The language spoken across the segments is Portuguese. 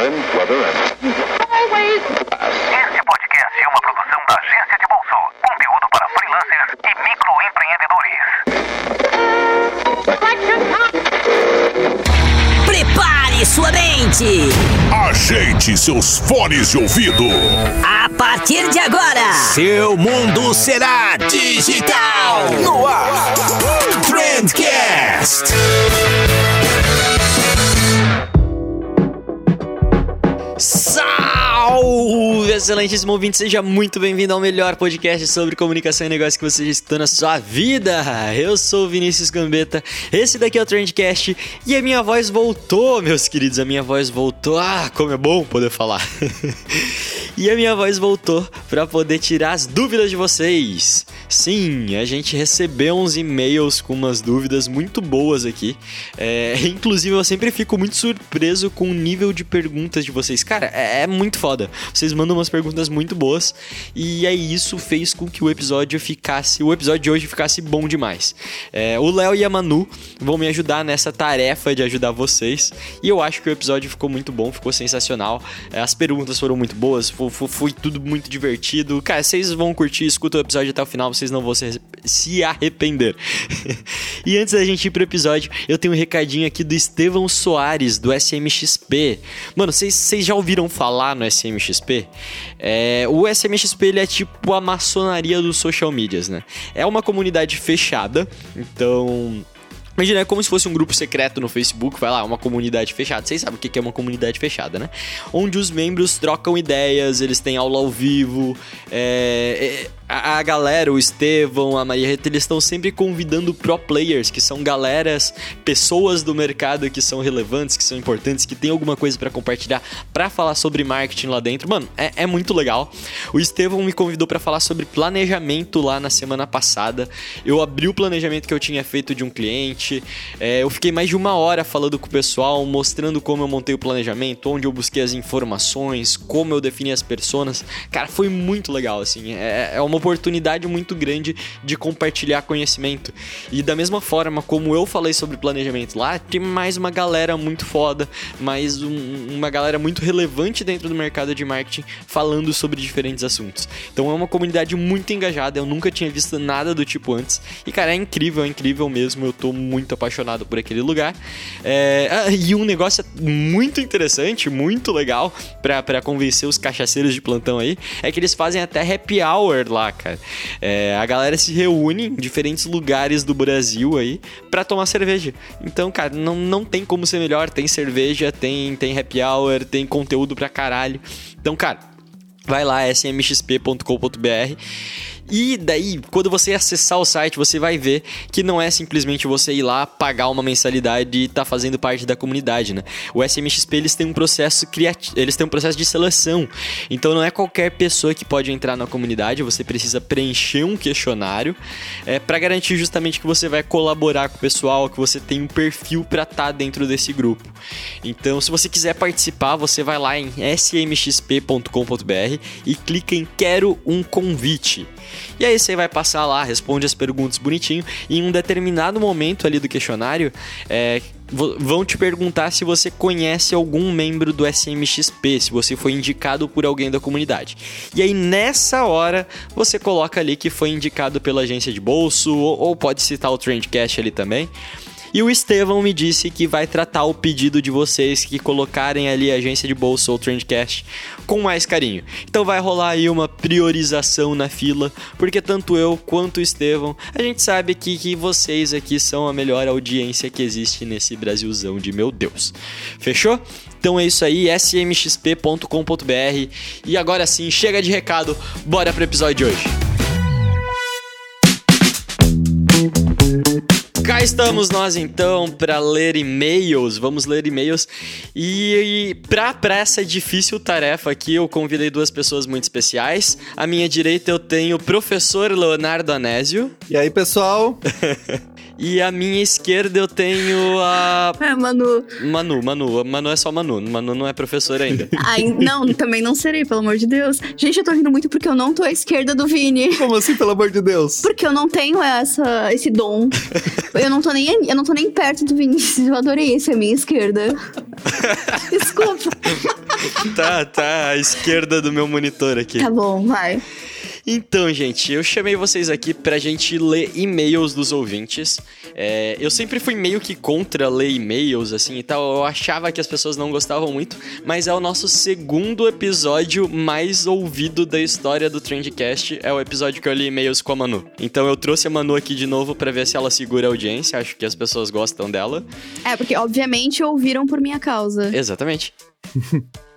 time, weather, and always Este podcast é uma produção da Agência de Bolso. Conteúdo para freelancers e microempreendedores. Prepare sua mente! Ajeite seus fones de ouvido. A partir de agora, Seu mundo será digital. No ar. Trendcast. Excelentíssimo ouvinte, seja muito bem-vindo ao melhor podcast sobre comunicação e negócio que você já escutou na sua vida. Eu sou o Vinícius Gambetta, esse daqui é o Trendcast e a minha voz voltou, meus queridos, a minha voz voltou. Ah, como é bom poder falar. e a minha voz voltou para poder tirar as dúvidas de vocês. Sim, a gente recebeu uns e-mails com umas dúvidas muito boas aqui. É, inclusive, eu sempre fico muito surpreso com o nível de perguntas de vocês. Cara, é, é muito foda. Vocês mandam umas perguntas muito boas. E aí, isso fez com que o episódio ficasse. O episódio de hoje ficasse bom demais. É, o Léo e a Manu vão me ajudar nessa tarefa de ajudar vocês. E eu acho que o episódio ficou muito bom, ficou sensacional. É, as perguntas foram muito boas, foi, foi- tudo muito divertido. Cara, vocês vão curtir, escuta o episódio até o final, vocês não vão se, se arrepender. e antes da gente ir pro episódio, eu tenho um recadinho aqui do Estevão Soares, do SMXP. Mano, vocês já ouviram falar no SMXP? É, o SMXP ele é tipo a maçonaria dos social medias, né? É uma comunidade fechada, então Imagina, é como se fosse um grupo secreto no Facebook, vai lá, uma comunidade fechada. Vocês sabem o que é uma comunidade fechada, né? Onde os membros trocam ideias, eles têm aula ao vivo, é, é, a, galera, o Estevão, a Maria Rita, eles estão sempre convidando pro players, que são galeras, pessoas do mercado que são relevantes, que são importantes, que tem alguma coisa pra compartilhar, pra falar sobre marketing lá dentro. Mano, é, é muito legal. O Estevão me convidou pra falar sobre planejamento lá na semana passada. Eu abri o planejamento que eu tinha feito de um cliente. é, eu fiquei mais de uma hora falando com o pessoal, mostrando como eu montei o planejamento, onde eu busquei as informações, como eu defini as personas. Cara, foi muito legal, assim. É, é uma oportunidade muito grande de compartilhar conhecimento. E da mesma forma como eu falei sobre planejamento lá, tem mais uma galera muito foda, mais um- uma galera muito relevante dentro do mercado de marketing falando sobre diferentes assuntos. Então é uma comunidade muito engajada, eu nunca tinha visto nada do tipo antes. E cara, é incrível, é incrível mesmo. Eu tô muito apaixonado por aquele lugar. É, ah, e um negócio muito interessante, muito legal pra convencer os cachaceiros de plantão aí, é que eles fazem até happy hour lá, cara. É, a galera se reúne em diferentes lugares do Brasil aí pra tomar cerveja. Então, cara, não, não tem como ser melhor. Tem cerveja, tem, tem happy hour, tem conteúdo pra caralho. Então, cara, vai lá, smxp.com.br. E daí, quando você acessar o site, você vai ver que não é simplesmente você ir lá, pagar uma mensalidade e tá fazendo parte da comunidade, né? O SMXP, eles têm um processo criativo, eles têm um processo de seleção. Então não é qualquer pessoa que pode entrar na comunidade, você precisa preencher um questionário é, para garantir justamente que você vai colaborar com o pessoal, que você tem um perfil para estar dentro desse grupo. Então, se você quiser participar, você vai lá em smxp.com.br e clica em quero um convite. E aí você vai passar lá, responde as perguntas bonitinho e em um determinado momento ali do questionário, é, vão te perguntar se você conhece algum membro do SMXP, se você foi indicado por alguém da comunidade. E aí nessa hora você coloca ali que foi indicado pela agência de bolso ou, ou pode citar o Trendcast ali também. E o Estevão me disse que vai tratar o pedido de vocês que colocarem ali a agência de bolsa ou Trendcast com mais carinho. Então vai rolar aí uma priorização na fila, porque tanto eu quanto o Estevão, a gente sabe aqui que vocês aqui são a melhor audiência que existe nesse Brasilzão de meu Deus. Fechou? Então é isso aí, smxp.com.br. E agora sim, chega de recado, bora pro episódio de hoje. Cá estamos nós então para ler e-mails. Vamos ler e-mails. E, e pra essa difícil tarefa aqui, eu convidei duas pessoas muito especiais. À minha direita eu tenho o professor Leonardo Anésio. E aí, pessoal? E à minha esquerda eu tenho a. É, Manu. Manu, Manu. Manu é só Manu. Manu não é professor ainda. Ai, não, também não serei, pelo amor de Deus. Gente, eu tô rindo muito porque eu não tô à esquerda do Vini. Como assim, pelo amor de Deus? Porque eu não tenho essa, esse dom. Eu não tô nem eu não tô nem perto do Vinícius. Eu adorei esse à minha esquerda. Desculpa. tá, tá à esquerda do meu monitor aqui. Tá bom, vai. Então, gente, eu chamei vocês aqui pra gente ler e-mails dos ouvintes. É, eu sempre fui meio que contra ler e-mails, assim e tal. Eu achava que as pessoas não gostavam muito, mas é o nosso segundo episódio mais ouvido da história do Trendcast. É o episódio que eu li e-mails com a Manu. Então eu trouxe a Manu aqui de novo pra ver se ela segura a audiência. Acho que as pessoas gostam dela. É, porque obviamente ouviram por minha causa. Exatamente.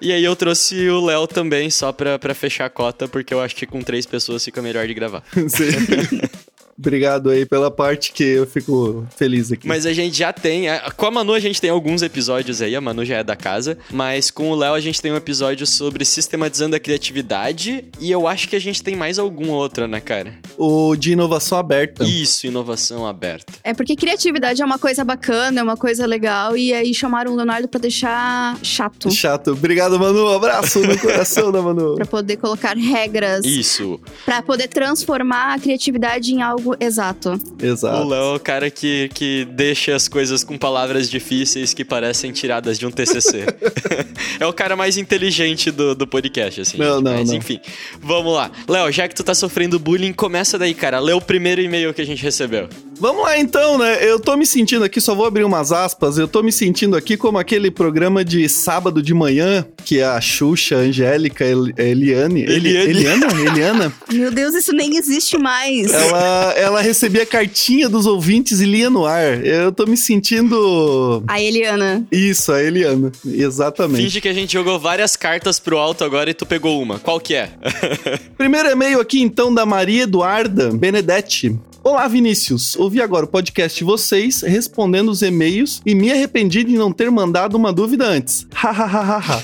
E aí eu trouxe o Léo também, só pra, pra fechar a cota, porque eu acho que com três pessoas fica melhor de gravar. Sim. Obrigado aí pela parte que eu fico feliz aqui. Mas a gente já tem. a- Com a Manu a gente tem alguns episódios aí, a Manu já é da casa. Mas com o Léo a gente tem um episódio sobre sistematizando a criatividade. E eu acho que a gente tem mais algum outro, né, cara? O de inovação aberta. Isso, inovação aberta. É porque criatividade é uma coisa bacana, é uma coisa legal, e aí chamaram o Leonardo pra deixar chato. Chato. Obrigado, Manu. Um abraço no coração da Manu. Pra poder colocar regras, Isso. Pra poder transformar a criatividade em algo exato. O Exato. Léo é o cara que, que deixa as coisas com palavras difíceis que parecem tiradas de um TCC. é o cara mais inteligente do, do podcast, assim. Não, não, Mas não. enfim, vamos lá. Léo, já que tu tá sofrendo bullying, começa daí, cara. Lê o primeiro e-mail que a gente recebeu. Vamos lá então, né? Eu tô me sentindo aqui, só vou abrir umas aspas. Eu tô me sentindo aqui como aquele programa de sábado de manhã que a Xuxa, a Angélica, El- Eliane. Eli- Eliane. Eliana? Eliana? Meu Deus, isso nem existe mais. Ela, ela recebia cartinha dos ouvintes e lia no ar. Eu tô me sentindo. A Eliana. Isso, a Eliana. Exatamente. Finge que a gente jogou várias cartas pro alto agora e tu pegou uma. Qual que é? Primeiro e-mail aqui então da Maria Eduarda Benedetti. Olá, Vinícius. Ouvi agora o podcast de vocês respondendo os e-mails e me arrependi de não ter mandado uma dúvida antes. Hahaha.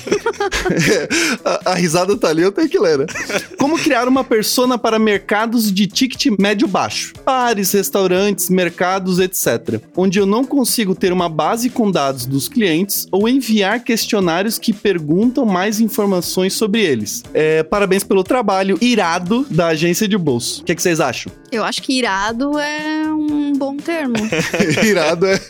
a, a risada tá ali, eu tenho que ler. né? Como criar uma persona para mercados de ticket médio-baixo? Bares, restaurantes, mercados, etc. Onde eu não consigo ter uma base com dados dos clientes ou enviar questionários que perguntam mais informações sobre eles. É, parabéns pelo trabalho irado da agência de bolso. O que, que vocês acham? Eu acho que irado é um bom termo. Irado é.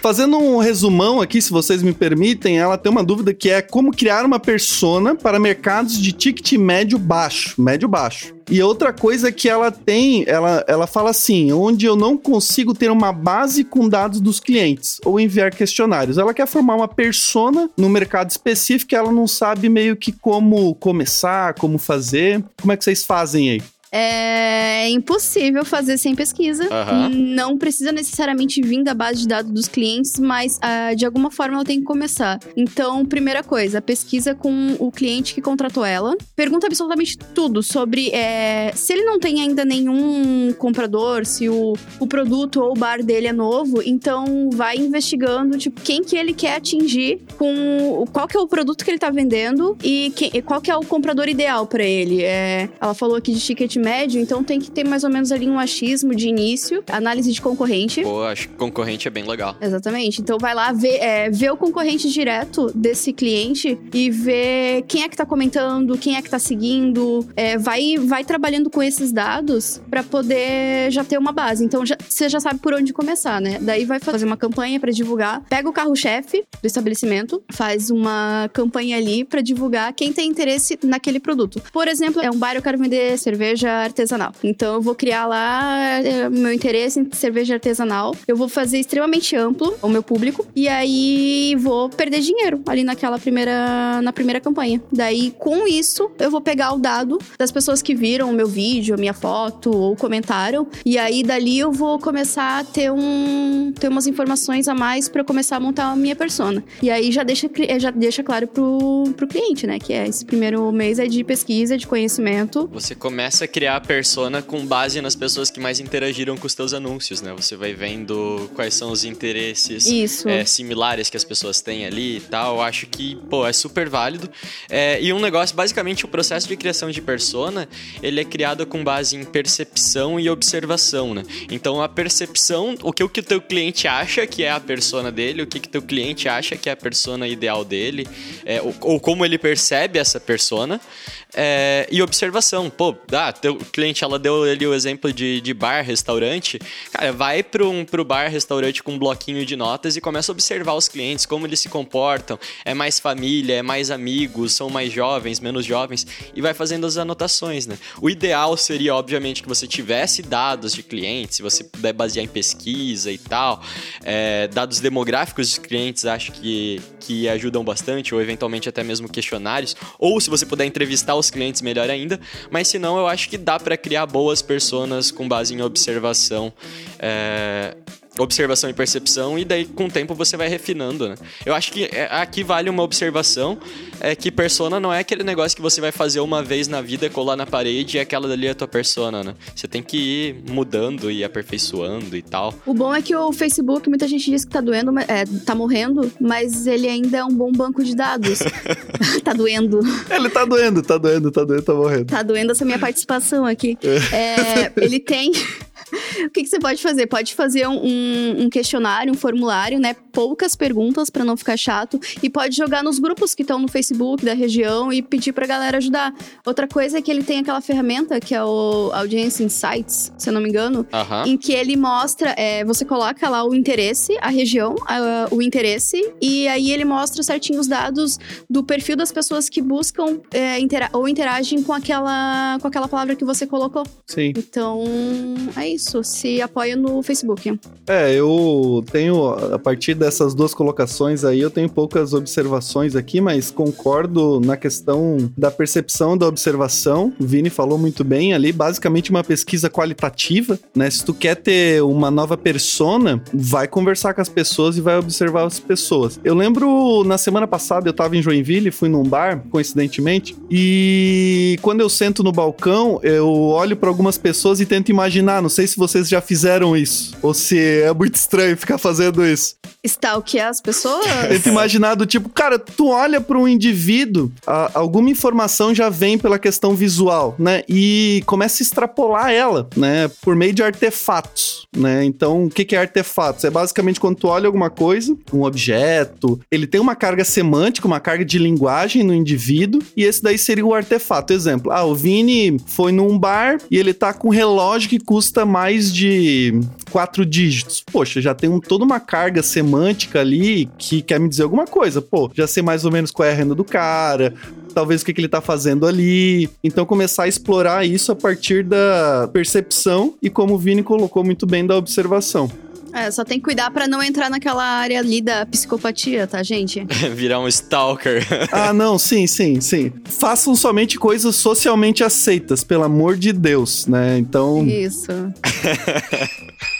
Fazendo um resumão aqui, se vocês me permitem, ela tem uma dúvida que é como criar uma persona para mercados de ticket médio baixo, médio baixo. E outra coisa que ela tem, ela, ela fala assim, onde eu não consigo ter uma base com dados dos clientes ou enviar questionários. Ela quer formar uma persona no mercado específico, e ela não sabe meio que como começar, como fazer. Como é que vocês fazem aí? É impossível fazer sem pesquisa. Aham. Não precisa necessariamente vir da base de dados dos clientes, mas ah, de alguma forma ela tem que começar. Então, primeira coisa, pesquisa com o cliente que contratou ela. Pergunta absolutamente tudo sobre é, se ele não tem ainda nenhum comprador, se o, o produto ou o bar dele é novo, então vai investigando, tipo, quem que ele quer atingir com qual que é o produto que ele tá vendendo e quem- qual que é o comprador ideal pra ele. É, ela falou aqui de ticket médio, então tem que ter mais ou menos ali um achismo de início, análise de concorrente. Pô, acho que concorrente é bem legal. Exatamente. Então vai lá ver, é, ver o concorrente direto desse cliente e ver quem é que tá comentando, quem é que tá seguindo. É, vai, vai trabalhando com esses dados pra poder já ter uma base. Então já- você já sabe por onde começar, né? Daí vai fazer uma campanha pra divulgar. Pega o carro-chefe do estabelecimento, faz uma campanha ali pra divulgar quem tem interesse naquele produto. Por exemplo, é um bar eu quero vender cerveja artesanal. Então eu vou criar lá é, meu interesse em cerveja artesanal. Eu vou fazer extremamente amplo o meu público e aí vou perder dinheiro ali naquela primeira na primeira campanha. Daí com isso eu vou pegar o dado das pessoas que viram o meu vídeo, a minha foto ou comentaram e aí dali eu vou começar a ter um ter umas informações a mais para começar a montar a minha persona. E aí já deixa cli- já deixa claro pro, pro cliente, né, que é esse primeiro mês é de pesquisa, de conhecimento Você começa a criar a persona com base nas pessoas que mais interagiram com os teus anúncios, né? Você vai vendo quais são os interesses é, similares que as pessoas têm ali e tal. Eu acho que, pô, é super válido. É, e um negócio, basicamente, o processo de criação de persona, ele é criado com base em percepção e observação, né? Então, a percepção, o que o que teu cliente acha que é a persona dele, o que o teu cliente acha que é a persona ideal dele, é, ou, ou como ele percebe essa persona, é, e observação. Pô, ah, teu cliente, ela deu ali o exemplo de, de bar, restaurante. Cara, vai pro, um, pro bar, restaurante com um bloquinho de notas e começa a observar os clientes, como eles se comportam. É mais família, é mais amigos, são mais jovens, menos jovens. E vai fazendo as anotações, né? O ideal seria, obviamente, que você tivesse dados de clientes, se você puder basear em pesquisa e tal. É, dados demográficos dos clientes, acho que, que ajudam bastante, ou eventualmente até mesmo questionários. Ou se você puder entrevistar os clientes, melhor ainda. Mas se não, eu acho que dá para criar boas personas com base em observação. É, observação e percepção, e daí com o tempo você vai refinando, né? Eu acho que é, aqui vale uma observação, é que persona não é aquele negócio que você vai fazer uma vez na vida, colar na parede e aquela dali é a tua persona, né? Você tem que ir mudando e aperfeiçoando e tal. O bom é que o Facebook, muita gente diz que tá doendo, é, tá morrendo, mas ele ainda é um bom banco de dados. tá doendo. Ele tá doendo, tá doendo, tá doendo, tá morrendo. Tá doendo essa minha participação aqui. É, ele tem o que, que, você pode fazer? Pode fazer um, um questionário, um formulário, né? Poucas perguntas para não ficar chato. E pode jogar nos grupos que estão no Facebook da região e pedir pra galera ajudar. Outra coisa é que ele tem aquela ferramenta que é o Audience Insights, se eu não me engano, em que ele mostra, é, você coloca lá o interesse, a região, a, o interesse, e aí ele mostra certinho os dados do perfil das pessoas que buscam é, intera ou interagem com aquela, com aquela palavra que você colocou. Sim. Então, é isso isso, se apoia no Facebook. É, eu tenho, a partir dessas duas colocações aí, eu tenho poucas observações aqui, mas concordo na questão da percepção da observação. O Vini falou muito bem ali, basicamente uma pesquisa qualitativa, né? Se tu quer ter uma nova persona, vai conversar com as pessoas e vai observar as pessoas. Eu lembro na semana passada eu tava em Joinville, fui num bar, coincidentemente, e quando eu sento no balcão, eu olho para algumas pessoas e tento imaginar, não sei se vocês já fizeram isso. Ou se é muito estranho ficar fazendo isso. Stalkear as pessoas? Tento imaginar do tipo, cara, tu olha para um indivíduo, a, alguma informação já vem pela questão visual, né? E começa a extrapolar ela, né? Por meio de artefatos, né? Então, o que, que é artefatos? É basicamente quando tu olha alguma coisa, um objeto, ele tem uma carga semântica, uma carga de linguagem no indivíduo, e esse daí seria o artefato. Exemplo, ah, o Vini foi num bar e ele tá com um relógio que custa mais mais de quatro dígitos. Poxa, já tem um, toda uma carga semântica ali que quer me dizer alguma coisa. Pô, já sei mais ou menos qual é a renda do cara, talvez o que, que ele tá fazendo ali. Então começar a explorar isso a partir da percepção e como o Vini colocou muito bem da observação. É, só tem que cuidar para não entrar naquela área ali da psicopatia, tá, gente? Virar um stalker. ah, não, sim, sim, sim. Façam somente coisas socialmente aceitas, pelo amor de Deus, né? Então. Isso.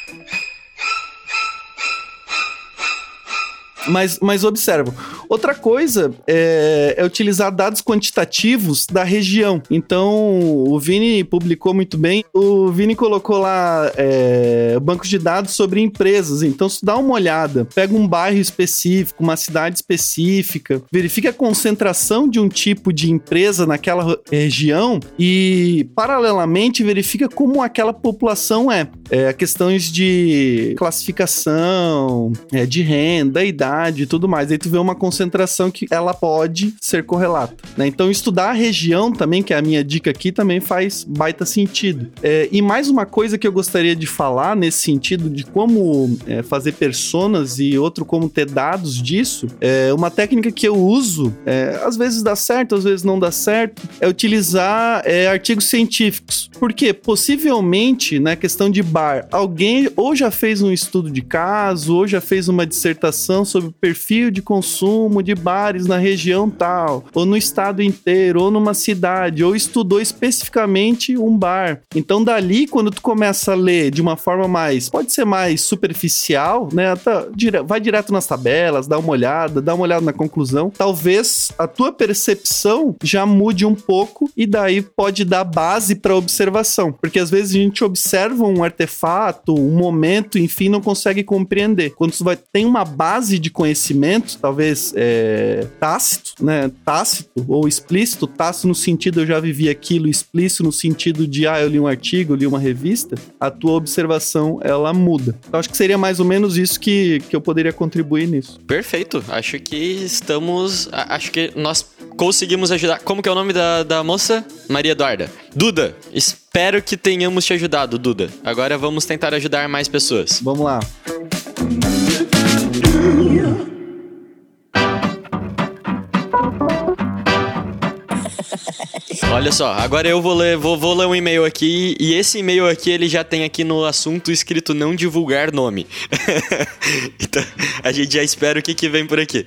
Mas, mas observa. Outra coisa é, é, utilizar dados quantitativos da região. Então, o Vini publicou muito bem. O Vini colocou lá é, bancos de dados sobre empresas. Então, se dá uma olhada, pega um bairro específico, uma cidade específica, verifica a concentração de um tipo de empresa naquela região e, paralelamente, verifica como aquela população é. é questões de classificação, é, de renda, idade e tudo mais. Aí tu vê uma concentração que ela pode ser correlata, né? Então estudar a região também, que é a minha dica aqui, também faz baita sentido. É, e mais uma coisa que eu gostaria de falar nesse sentido de como é, fazer personas e outro como ter dados disso, é uma técnica que eu uso, é, às vezes dá certo, às vezes não dá certo, é utilizar é, artigos científicos. Porque possivelmente, na né, questão de bar, alguém ou já fez um estudo de caso, ou já fez uma dissertação sobre sobre perfil de consumo de bares na região tal, ou no estado inteiro, ou numa cidade, ou estudou especificamente um bar. Então, dali, quando tu começa a ler de uma forma mais, pode ser mais superficial, né? Vai direto nas tabelas, dá uma olhada, dá uma olhada na conclusão. Talvez a tua percepção já mude um pouco e daí pode dar base para observação, porque às vezes a gente observa um artefato, um momento, enfim, não consegue compreender. Quando tu vai tem uma base de de conhecimento, talvez é, tácito, né? Tácito ou explícito. Tácito no sentido eu já vivi aquilo, explícito no sentido de ah, eu li um artigo, li uma revista. A tua observação ela muda. Então acho que seria mais ou menos isso que, que eu poderia contribuir nisso. Perfeito. Acho que estamos. Acho que nós conseguimos ajudar. Como que é o nome da, da moça? Maria Eduarda. Duda, espero que tenhamos te ajudado, Duda. Agora vamos tentar ajudar mais pessoas. Vamos lá. Olha só, agora eu vou ler, vou, vou ler um e-mail aqui e esse e-mail aqui ele já tem aqui no assunto escrito não divulgar nome. então, a gente já espera o que, que vem por aqui.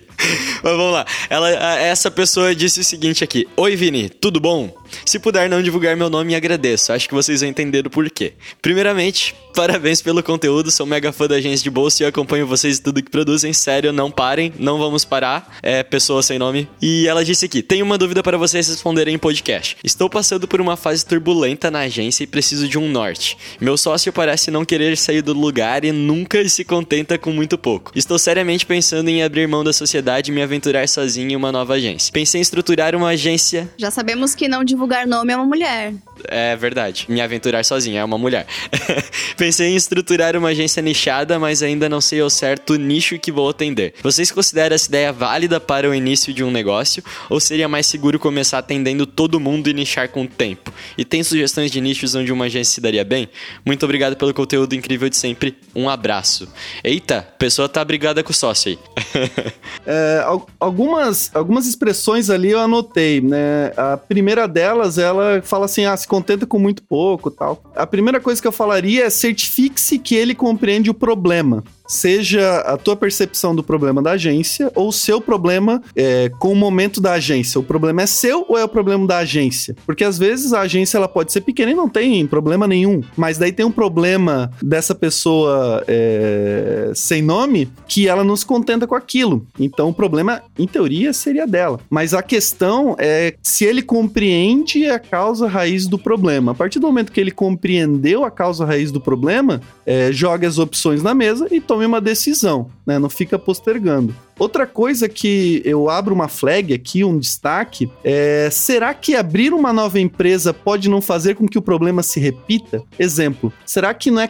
Mas vamos lá. Ela, essa pessoa disse o seguinte aqui: Oi Vini, tudo bom? Se puder não divulgar meu nome, agradeço. Acho que vocês vão entender o porquê. Primeiramente, parabéns pelo conteúdo. Sou mega fã da agência de bolsa e acompanho vocês em tudo que produzem. Sério, não parem, não vamos parar. É pessoa sem nome. E ela disse aqui: Tenho uma dúvida para vocês responderem em podcast. Estou passando por uma fase turbulenta na agência e preciso de um norte. Meu sócio parece não querer sair do lugar e nunca se contenta com muito pouco. Estou seriamente pensando em abrir mão da sociedade e me aventurar sozinho em uma nova agência. Pensei em estruturar uma agência Já sabemos que não divulgar nome é uma mulher. É verdade. Me aventurar sozinha, é uma mulher. Pensei em estruturar uma agência nichada, mas ainda não sei ao certo o nicho que vou atender. Vocês consideram essa ideia válida para o início de um negócio? Ou seria mais seguro começar atendendo todo mundo e nichar com o tempo? E tem sugestões de nichos onde uma agência se daria bem? Muito obrigado pelo conteúdo incrível de sempre. Um abraço. Eita, pessoa tá brigada com o sócio aí. É, al- algumas, algumas expressões ali eu anotei, né? A primeira delas, ela fala assim, ah, se contenta com muito pouco tal. A primeira coisa que eu falaria é certifique-se que ele compreende o problema. Seja a tua percepção do problema da agência ou o seu problema é, com o momento da agência. O problema é seu ou é o problema da agência? Porque às vezes a agência ela pode ser pequena e não tem problema nenhum. Mas daí tem um problema dessa pessoa é, sem nome que ela não se contenta com aquilo. Então o problema, em teoria, seria dela. Mas a questão é se ele compreende a causa raiz do problema. A partir do momento que ele compreendeu a causa raiz do problema, é, joga as opções na mesa e tome uma decisão, né? Não fica postergando. Outra coisa que eu abro uma flag aqui, um destaque, é: será que abrir uma nova empresa pode não fazer com que o problema se repita? Exemplo: será que não é,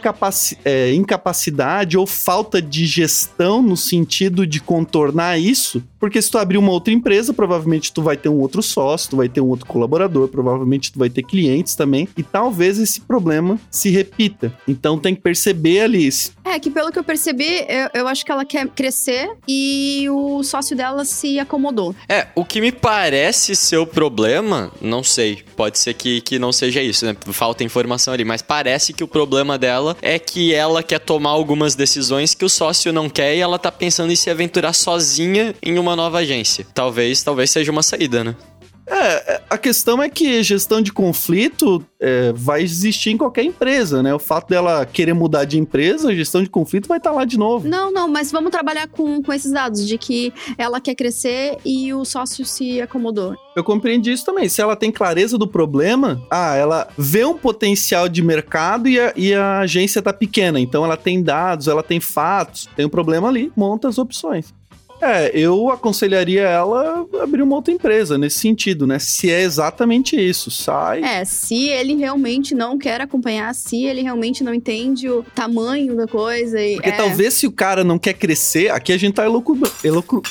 é, incapacidade ou falta de gestão no sentido de contornar isso? Porque se tu abrir uma outra empresa, provavelmente tu vai ter um outro sócio, tu vai ter um outro colaborador, provavelmente tu vai ter clientes também, e talvez esse problema se repita. Então tem que perceber ali. se- É que pelo que eu percebi, eu, eu acho que ela quer crescer e o sócio dela se acomodou. É, o que me parece ser o problema, não sei. Pode ser que, que não seja isso, né? Falta informação ali, mas parece que o problema dela é que ela quer tomar algumas decisões que o sócio não quer e ela tá pensando em se aventurar sozinha em uma nova agência. Talvez, talvez seja uma saída, né? É, a questão é que gestão de conflito é, vai existir em qualquer empresa, né? O fato dela querer mudar de empresa, a gestão de conflito vai estar lá de novo. Não, não, mas vamos trabalhar com, com esses dados de que ela quer crescer e o sócio se acomodou. Eu compreendi isso também. Se ela tem clareza do problema, ah, ela vê um potencial de mercado e a, e a agência tá pequena. Então ela tem dados, ela tem fatos, tem um problema ali, monta as opções. É, eu aconselharia ela a abrir uma outra empresa nesse sentido, né? Se é exatamente isso, sai. É, se ele realmente não quer acompanhar, se ele realmente não entende o tamanho da coisa e. Porque é, talvez se o cara não quer crescer, aqui a gente tá elucubra... elucru...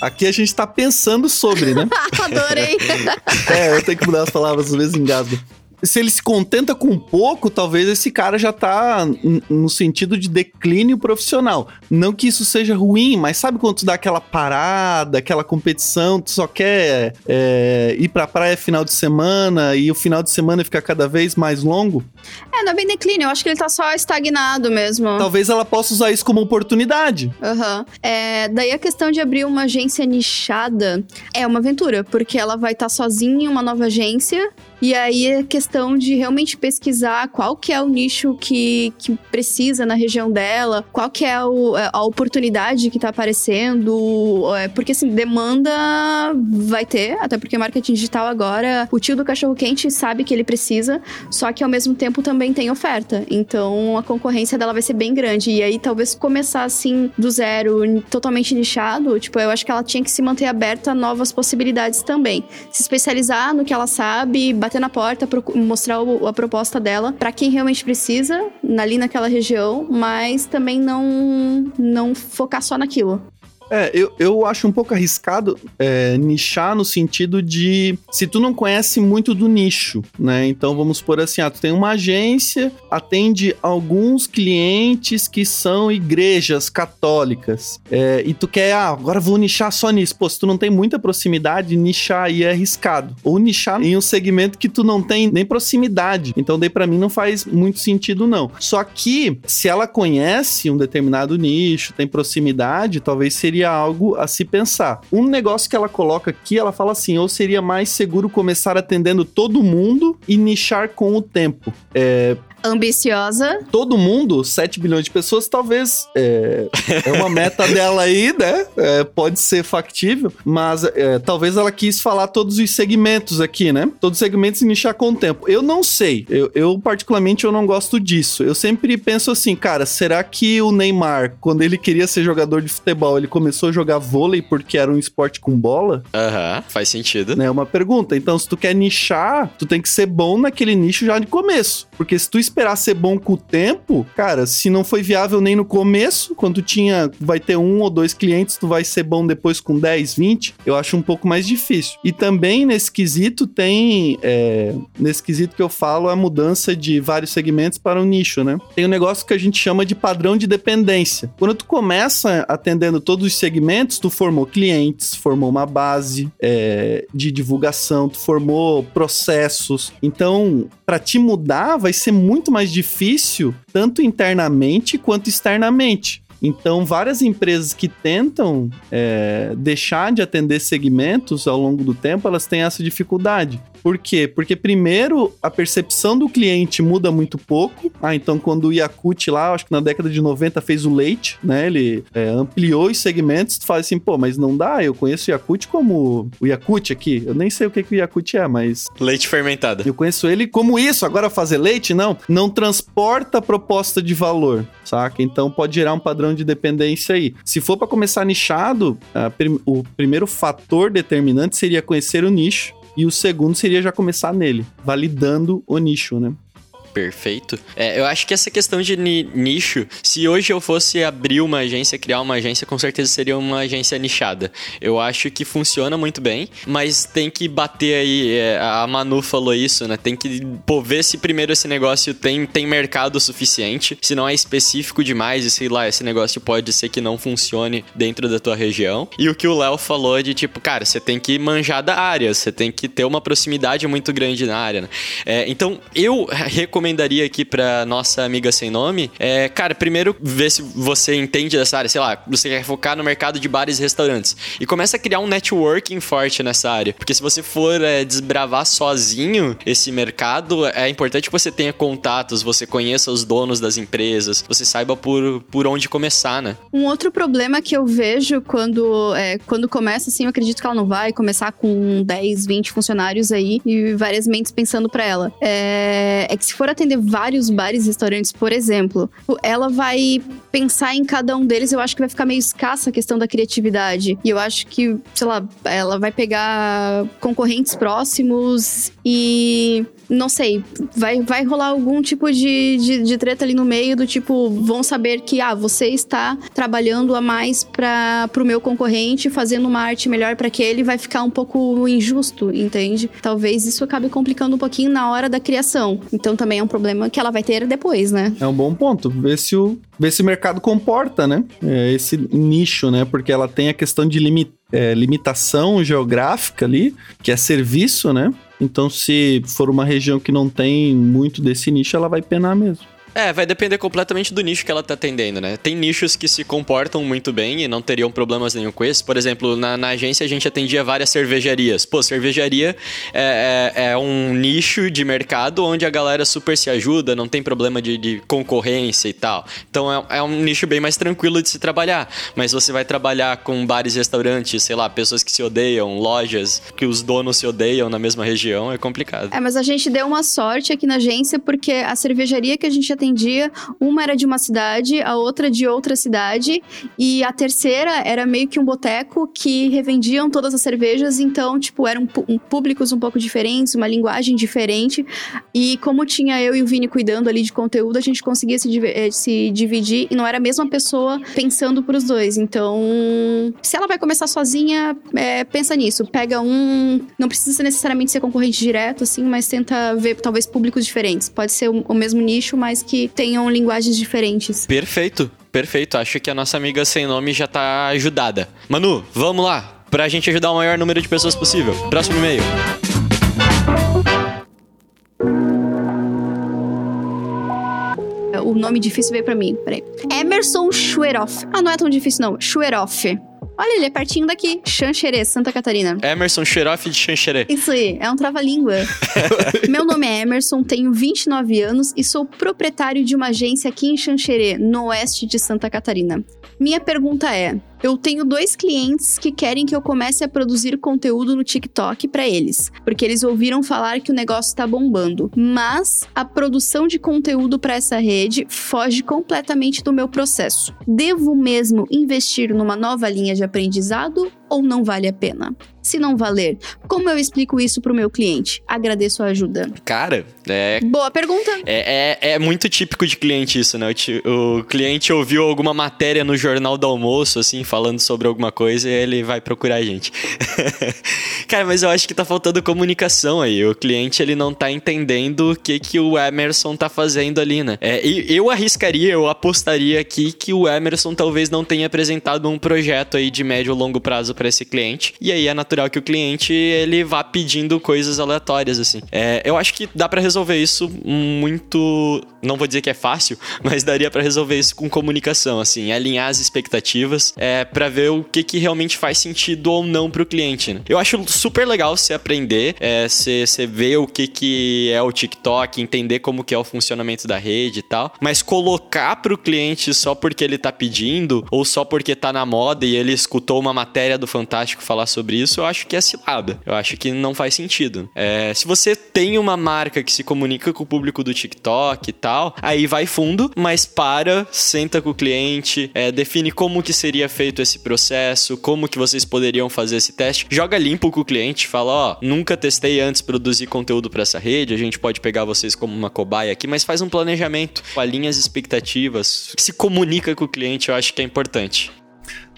Aqui a gente tá pensando sobre, né? Adorei! é, eu tenho que mudar as palavras, às vezes engasgo. Se ele se contenta com pouco, talvez esse cara já tá no sentido de declínio profissional. Não que isso seja ruim, mas sabe quando tu dá aquela parada, aquela competição, tu só quer é, ir pra praia final de semana e o final de semana fica cada vez mais longo? é, não é bem declínio, eu acho que ele tá só estagnado mesmo. Talvez ela possa usar isso como oportunidade. Aham. É, daí a questão de abrir uma agência nichada é uma aventura, porque ela vai estar sozinha em uma nova agência. E aí é questão de realmente pesquisar qual que é o nicho que, que precisa na região dela, qual que é o- a oportunidade que tá aparecendo. é, Porque assim, demanda vai ter, até porque marketing digital agora, o tio do cachorro quente sabe que ele precisa, só que ao mesmo tempo também tem oferta. Então a concorrência dela vai ser bem grande. E aí talvez começar assim do zero, totalmente nichado, tipo, eu acho que ela tinha que se manter aberta a novas possibilidades também. Se especializar no que ela sabe, bater na porta, mostrar o- a proposta dela pra quem realmente precisa, ali naquela região, mas também não, não focar só naquilo. É, eu, eu acho um pouco arriscado é, nichar no sentido de se tu não conhece muito do nicho, né? Então vamos por assim, ah, tu tem uma agência, atende alguns clientes que são igrejas católicas é, e tu quer, ah, agora vou nichar só nisso. Pô, se tu não tem muita proximidade, nichar aí é arriscado. Ou nichar em um segmento que tu não tem nem proximidade. Então daí para mim não faz muito sentido não. Só que se ela conhece um determinado nicho, tem proximidade, talvez seria algo a se pensar. Um negócio que ela coloca aqui, ela fala assim: ou seria mais seguro começar atendendo todo mundo e nichar com o tempo. É, Ambiciosa. todo mundo, 7 bilhões de pessoas, talvez é, é uma meta dela aí, né? É, pode ser factível, mas é, talvez ela quis falar todos os segmentos aqui, né? Todos os segmentos e nichar com o tempo. Eu não sei. Eu, eu, particularmente, eu não gosto disso. Eu sempre penso assim, cara, será que o Neymar, quando ele queria ser jogador de futebol, ele começou a jogar vôlei porque era um esporte com bola? Aham, faz sentido. né? É uma pergunta. Então, se tu quer nichar, tu tem que ser bom naquele nicho já de começo. Porque se tu esperar ser bom com o tempo, cara, se não foi viável nem no começo, quando tinha, vai ter um ou dois clientes, tu vai ser bom depois com 10, 20, eu acho um pouco mais difícil. E também nesse quesito tem, é, nesse quesito que eu falo, a mudança de vários segmentos para um nicho, né? Tem um negócio que a gente chama de padrão de dependência. Quando tu começa atendendo todos os segmentos, tu formou clientes, formou uma base é, de divulgação, tu formou processos. Então, para te mudar, vai ser muito mais difícil, tanto internamente quanto externamente. Então, várias empresas que tentam é, deixar de atender segmentos ao longo do tempo, elas têm essa dificuldade. Por quê? Porque, primeiro, a percepção do cliente muda muito pouco. Ah, então, quando o Yakut lá, acho que na década de 90 fez o leite, né? Ele é, ampliou os segmentos. Tu fala assim, pô, mas não dá. Eu conheço o Yakut como o Yakut aqui. Eu nem sei o que, que o Yakut é, mas Leite fermentado. eu conheço ele como isso. Agora fazer leite, não. Não transporta proposta de valor, saca? Então pode gerar um padrão de dependência aí. Se for para começar nichado, a prim- o primeiro fator determinante seria conhecer o nicho. E o segundo seria já começar nele, validando o nicho, né? Perfeito. É, eu acho que essa questão de ni- nicho, se hoje eu fosse abrir uma agência, criar uma agência, com certeza seria uma agência nichada. Eu acho que funciona muito bem, mas tem que bater aí. é, a Manu falou isso, né? Tem que pô, ver se primeiro esse negócio tem, tem mercado suficiente, se não é específico demais e sei lá, esse negócio pode ser que não funcione dentro da tua região. E o que o Léo falou de tipo, cara, você tem que manjar da área, você tem que ter uma proximidade muito grande na área, né? É, então, eu recomendaria aqui pra nossa amiga sem nome, é, cara, primeiro ver se você entende dessa área, sei lá, você quer focar no mercado de bares e restaurantes. E começa a criar um networking forte nessa área. Porque se você for é, desbravar sozinho esse mercado, é importante que você tenha contatos, você conheça os donos das empresas, você saiba por, por onde começar, né? Um outro problema que eu vejo quando, é, quando começa, assim, eu acredito que ela não vai começar com 10, 20 funcionários aí e várias mentes pensando pra ela. É, é que se for atender vários bares e restaurantes, por exemplo, ela vai pensar em cada um deles, eu acho que vai ficar meio escassa a questão da criatividade. E eu acho que, sei lá, ela vai pegar concorrentes próximos e não sei, vai, vai rolar algum tipo de, de, de treta ali no meio do tipo, vão saber que, ah, você está trabalhando a mais para pro meu concorrente, fazendo uma arte melhor para aquele, vai ficar um pouco injusto, entende? Talvez isso acabe complicando um pouquinho na hora da criação. Então também é um problema que ela vai ter depois, né? É um bom ponto. Ver se o, ver se o mercado comporta, né? É, esse nicho, né? Porque ela tem a questão de é, limitação geográfica ali, que é serviço, né? Então, se for uma região que não tem muito desse nicho, ela vai penar mesmo. É, vai depender completamente do nicho que ela tá atendendo, né? Tem nichos que se comportam muito bem e não teriam problemas nenhum com isso. Por exemplo, na, na agência a gente atendia várias cervejarias. Pô, cervejaria é, é- é um nicho de mercado onde a galera super se ajuda, não tem problema de, de concorrência e tal. Então é, é um nicho bem mais tranquilo de se trabalhar. Mas você vai trabalhar com bares restaurantes, sei lá, pessoas que se odeiam, lojas que os donos se odeiam na mesma região, é complicado. É, mas a gente deu uma sorte aqui na agência porque a cervejaria que a gente atendia atendia, uma era de uma cidade, a outra de outra cidade, e a terceira era meio que um boteco que revendiam todas as cervejas, então, tipo, eram públicos um pouco diferentes, uma linguagem diferente. E como tinha eu e o Vini cuidando ali de conteúdo, a gente conseguia se, eh, se dividir e não era a mesma pessoa pensando pros dois. Então, se ela vai começar sozinha, é, pensa nisso. Pega um. Não precisa necessariamente ser concorrente direto, assim, mas tenta ver talvez públicos diferentes. Pode ser o, o mesmo nicho, mas que tenham linguagens diferentes. Perfeito, perfeito. Acho que a nossa amiga sem nome já tá ajudada. Manu, vamos lá. Pra gente ajudar o maior número de pessoas possível. Próximo e-mail. O nome difícil veio pra mim, peraí. Emerson Schweroff. Ah, não é tão difícil, não. Schweroff. Olha, ele é pertinho daqui. Xanxerê, Santa Catarina. Emerson Xeroff de Xanxerê. Isso aí, é um trava-língua. Meu nome é Emerson, tenho 29 anos e sou proprietário de uma agência aqui em Xanxerê, no oeste de Santa Catarina. Minha pergunta é: eu tenho dois clientes que querem que eu comece a produzir conteúdo no TikTok para eles, porque eles ouviram falar que o negócio tá bombando. Mas a produção de conteúdo para essa rede foge completamente do meu processo. Devo mesmo investir numa nova linha de aprendizado ou não vale a pena? Se não valer, como eu explico isso pro meu cliente? Agradeço a ajuda. Cara, é Boa pergunta. É, é, é muito típico de cliente isso, né? O, o cliente ouviu alguma matéria no jornal do almoço, assim, falando sobre alguma coisa e ele vai procurar a gente. Cara, mas eu acho que tá faltando comunicação aí. O cliente, ele não tá entendendo o que, que o Emerson tá fazendo ali, né? É, e eu arriscaria, eu apostaria aqui que o Emerson talvez não tenha apresentado um projeto aí de médio ou longo prazo para esse cliente. E aí é natural que o cliente, ele vá pedindo coisas aleatórias, assim. É, eu acho que dá para resolver isso muito... Não vou dizer que é fácil, mas daria para resolver isso com comunicação, assim. Alinhar as expectativas é, para ver o que, que realmente faz sentido ou não pro cliente, né? Eu acho super legal você aprender, é, você, você ver o que, que é o TikTok, entender como que é o funcionamento da rede e tal, mas colocar pro cliente só porque ele tá pedindo ou só porque tá na moda e ele escutou uma matéria do Fantástico falar sobre isso, eu acho que é cilada. Eu acho que não faz sentido. É, se você tem uma marca que se comunica com o público do TikTok e tal, aí vai fundo, mas para, senta com o cliente, é, define como que seria feito esse processo, como que vocês poderiam fazer esse teste, joga limpo com o cliente, fala, ó, nunca testei antes produzir conteúdo para essa rede, a gente pode pegar vocês como uma cobaia aqui, mas faz um planejamento, alinha as expectativas, se comunica com o cliente, eu acho que é importante.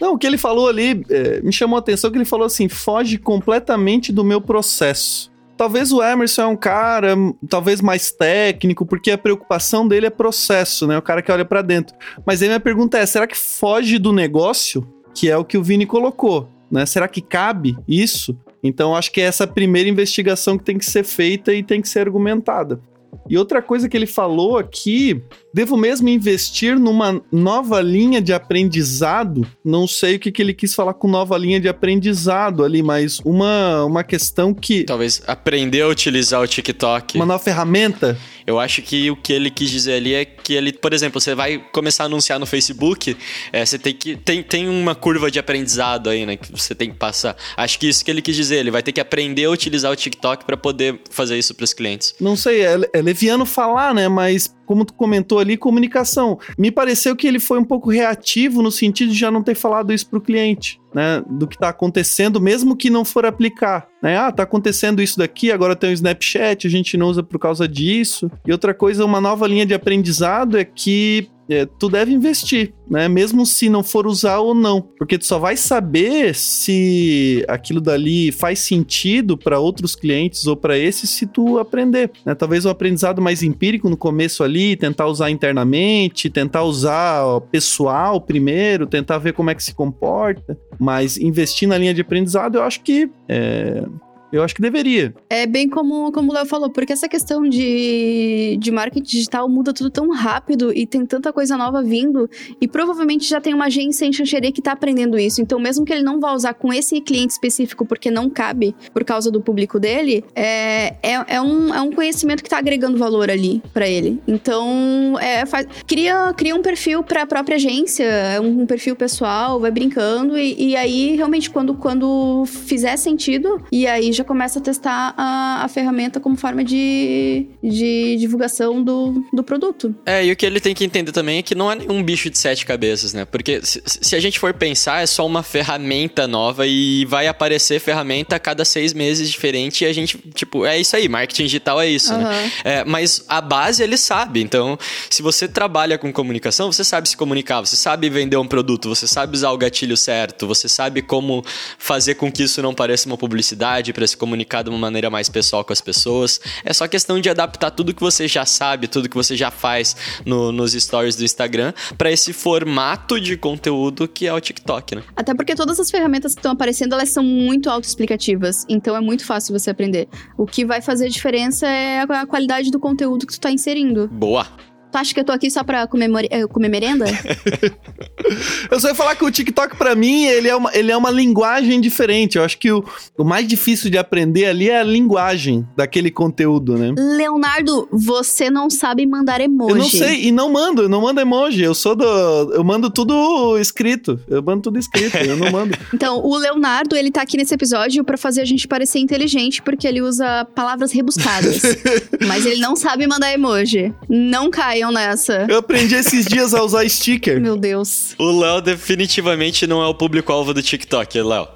Não, o que ele falou ali é, me chamou a atenção que ele falou assim: foge completamente do meu processo. Talvez o Emerson é um cara, hum, talvez mais técnico, porque a preocupação dele é processo, né? O cara que olha pra dentro. Mas aí minha pergunta é: será que foge do negócio? Que é o que o Vini colocou, né? Será que cabe isso? Então acho que é essa primeira investigação que tem que ser feita e tem que ser argumentada. E outra coisa que ele falou aqui, devo mesmo investir numa nova linha de aprendizado. Não sei o que, que ele quis falar com nova linha de aprendizado ali, mas uma, uma questão que. Talvez aprender a utilizar o TikTok. Uma nova ferramenta. Eu acho que o que ele quis dizer ali é que ele, por exemplo, você vai começar a anunciar no Facebook, é, você tem que. Tem, tem uma curva de aprendizado aí, né? Que você tem que passar. Acho que isso que ele quis dizer. Ele vai ter que aprender a utilizar o TikTok para poder fazer isso para os clientes. Não sei, é, é leviano falar, né? Mas como tu comentou ali, comunicação. Me pareceu que ele foi um pouco reativo no sentido de já não ter falado isso pro cliente, né? Do que tá acontecendo, mesmo que não for aplicar, né? Ah, tá acontecendo isso daqui, agora tem o Snapchat, a gente não usa por causa disso. E outra coisa, uma nova linha de aprendizado é que é, tu deve investir, né? Mesmo se não for usar ou não, porque tu só vai saber se aquilo dali faz sentido para outros clientes ou para esse se tu aprender, né? Talvez um aprendizado mais empírico no começo ali, tentar usar internamente, tentar usar pessoal primeiro, tentar ver como é que se comporta, mas investir na linha de aprendizado, eu acho que é, eu acho que deveria. É bem como, como o Léo falou, porque essa questão de, de marketing digital muda tudo tão rápido e tem tanta coisa nova vindo, e provavelmente já tem uma agência em Xanxerê que tá aprendendo isso. Então, mesmo que ele não vá usar com esse cliente específico porque não cabe por causa do público dele, é, é, é, um, é um conhecimento que tá agregando valor ali para ele. Então, é, faz, cria, cria um perfil para a própria agência, um, um perfil pessoal, vai brincando, e, e aí realmente quando, quando fizer sentido, e aí já começa a testar a, a ferramenta como forma de, de divulgação do, do produto. É, e o que ele tem que entender também é que não é nenhum bicho de sete cabeças, né? Porque se, se a gente for pensar, é só uma ferramenta nova e vai aparecer ferramenta a cada seis meses diferente e a gente, tipo, é isso aí, marketing digital é isso, né? Aham. É, mas a base ele sabe. Então, se você trabalha com comunicação, você sabe se comunicar, você sabe vender um produto, você sabe usar o gatilho certo, você sabe como fazer com que isso não pareça uma publicidade para se comunicar de uma maneira mais pessoal com as pessoas. É só questão de adaptar tudo que você já sabe, tudo que você já faz no- nos stories do Instagram para esse formato de conteúdo que é o TikTok, né? Até porque todas as ferramentas que estão aparecendo, elas são muito autoexplicativas. Então é muito fácil você aprender. O que vai fazer diferença é a qualidade do conteúdo que tu tá inserindo. Boa. Tu acha que eu tô aqui só pra comer, eh, comer merenda? Eu só ia falar que o TikTok, pra mim, ele é uma, ele é uma linguagem diferente. Eu acho que o, o mais difícil de aprender ali é a linguagem daquele conteúdo, né? Leonardo, você não sabe mandar emoji. Eu não sei, e não mando, eu não mando emoji. Eu sou do. Eu mando tudo escrito. Eu mando tudo escrito, eu não mando. Então, o Leonardo, ele tá aqui nesse episódio pra fazer a gente parecer inteligente, porque ele usa palavras rebuscadas. Mas ele não sabe mandar emoji. Não caiam nessa. Eu aprendi esses dias a usar sticker. Meu Deus. O Léo definitivamente não é o público-alvo do TikTok, Léo.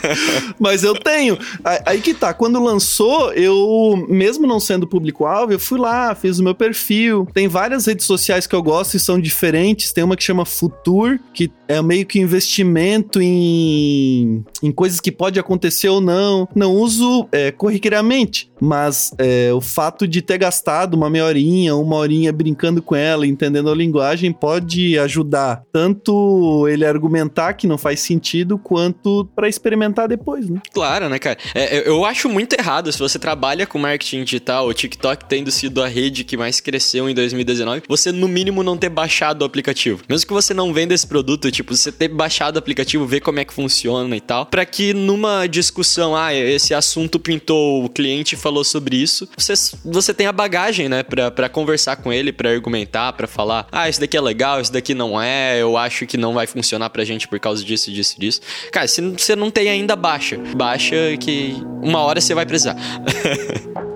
Mas eu tenho. Aí aí que tá, quando lançou, eu, mesmo não sendo público-alvo, eu fui lá, fiz o meu perfil. Tem várias redes sociais que eu gosto e são diferentes. Tem uma que chama Futur, que é meio que investimento em, em coisas que pode acontecer ou não. Não uso é, corriqueiramente, mas é, o fato de ter gastado uma meia horinha, uma horinha brincando com ela, entendendo a linguagem, pode ajudar tanto ele argumentar que não faz sentido, quanto pra experimentar depois, né? Claro, né, cara? É, eu acho muito errado se você trabalha com marketing digital, o TikTok tendo sido a rede que mais cresceu em 2019, você no mínimo não ter baixado o aplicativo. Mesmo que você não venda esse produto, tipo, você ter baixado o aplicativo, ver como é que funciona e tal, pra que numa discussão, ah, esse assunto pintou, o cliente falou sobre isso, você, você tem a bagagem, né, pra, conversar com ele, pra argumentar, pra falar, ah, isso daqui é legal, isso daqui não é, eu acho que não vai funcionar pra gente por causa disso, disso, disso. Cara, se você não tem ainda, baixa. Baixa que uma hora você vai precisar.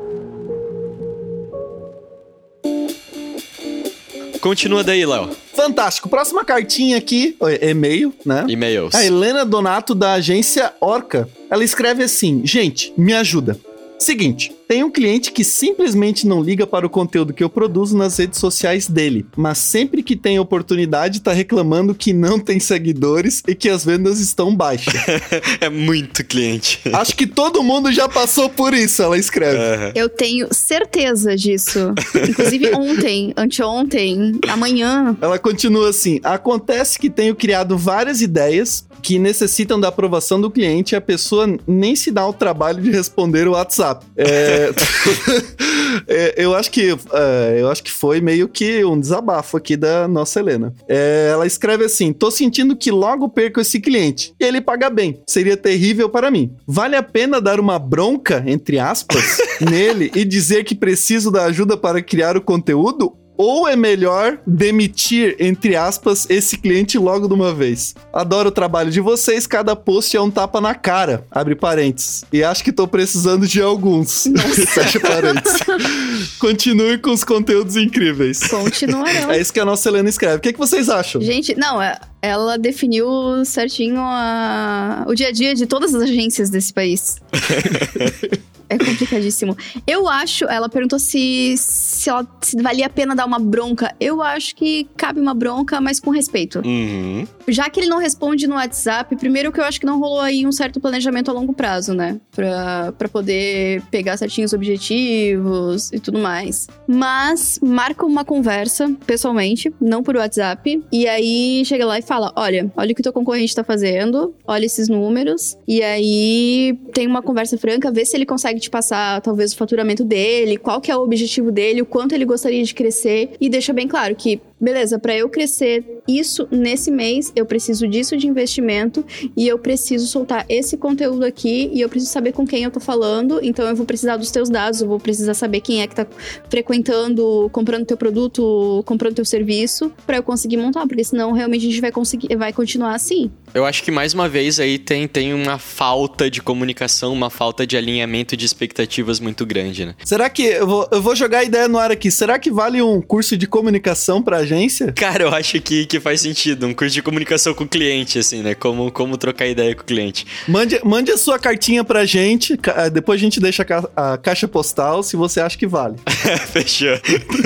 Continua daí, Léo. Fantástico. Próxima cartinha aqui, e-mail, né? E-mails. A Helena Donato, da agência Orca. Ela escreve assim: Gente, me ajuda. Seguinte, tem um cliente que simplesmente não liga para o conteúdo que eu produzo nas redes sociais dele, mas sempre que tem oportunidade tá reclamando que não tem seguidores e que as vendas estão baixas. é muito cliente. Acho que todo mundo já passou por isso, ela escreve. Eu tenho certeza disso. Inclusive ontem, anteontem, amanhã. Ela continua assim: acontece que tenho criado várias ideias que necessitam da aprovação do cliente e a pessoa nem se dá o trabalho de responder o WhatsApp. É, é, eu acho que é, eu acho que foi meio que um desabafo aqui da nossa Helena. É, ela escreve assim: tô sentindo que logo perco esse cliente e ele paga bem. Seria terrível para mim. Vale a pena dar uma bronca entre aspas nele e dizer que preciso da ajuda para criar o conteúdo? Ou é melhor demitir, entre aspas, esse cliente logo de uma vez? Adoro o trabalho de vocês, cada post é um tapa na cara, abre parênteses. E acho que tô precisando de alguns, fecha parênteses. Continue com os conteúdos incríveis. Continuarão. É isso que a nossa Helena escreve. O que, que vocês acham? Gente, não, é- ela definiu certinho a- o dia a dia de todas as agências desse país. É complicadíssimo. Eu acho, ela perguntou se, se, ela, se valia a pena dar uma bronca. Eu acho que cabe uma bronca, mas com respeito. Uhum. Já que ele não responde no WhatsApp, primeiro que eu acho que não rolou aí um certo planejamento a longo prazo, né? Pra, pra poder pegar certinhos objetivos e tudo mais. Mas marca uma conversa, pessoalmente, não por WhatsApp. E aí chega lá e fala: olha, olha o que o teu concorrente tá fazendo, olha esses números. E aí tem uma conversa franca, vê se ele consegue te passar talvez o faturamento dele, qual que é o objetivo dele, o quanto ele gostaria de crescer. E deixa bem claro que beleza, para eu crescer isso nesse mês, eu preciso disso de investimento e eu preciso soltar esse conteúdo aqui e eu preciso saber com quem eu tô falando, então eu vou precisar dos teus dados, eu vou precisar saber quem é que tá frequentando, comprando teu produto, comprando teu serviço, para eu conseguir montar, porque senão realmente a gente vai conseguir, vai continuar assim. Eu acho que mais uma vez aí tem, tem uma falta de comunicação, uma falta de alinhamento de expectativas muito grande, né? Será que eu vou, eu vou jogar a ideia no ar aqui? Será que vale um curso de comunicação pra agência? Cara, eu acho que, que faz sentido. Um curso de comunicação com o cliente, assim, né? Como, como trocar ideia com o cliente. Mande, mande a sua cartinha pra gente, ca- depois a gente deixa a, ca- a caixa postal se você acha que vale. Fechou.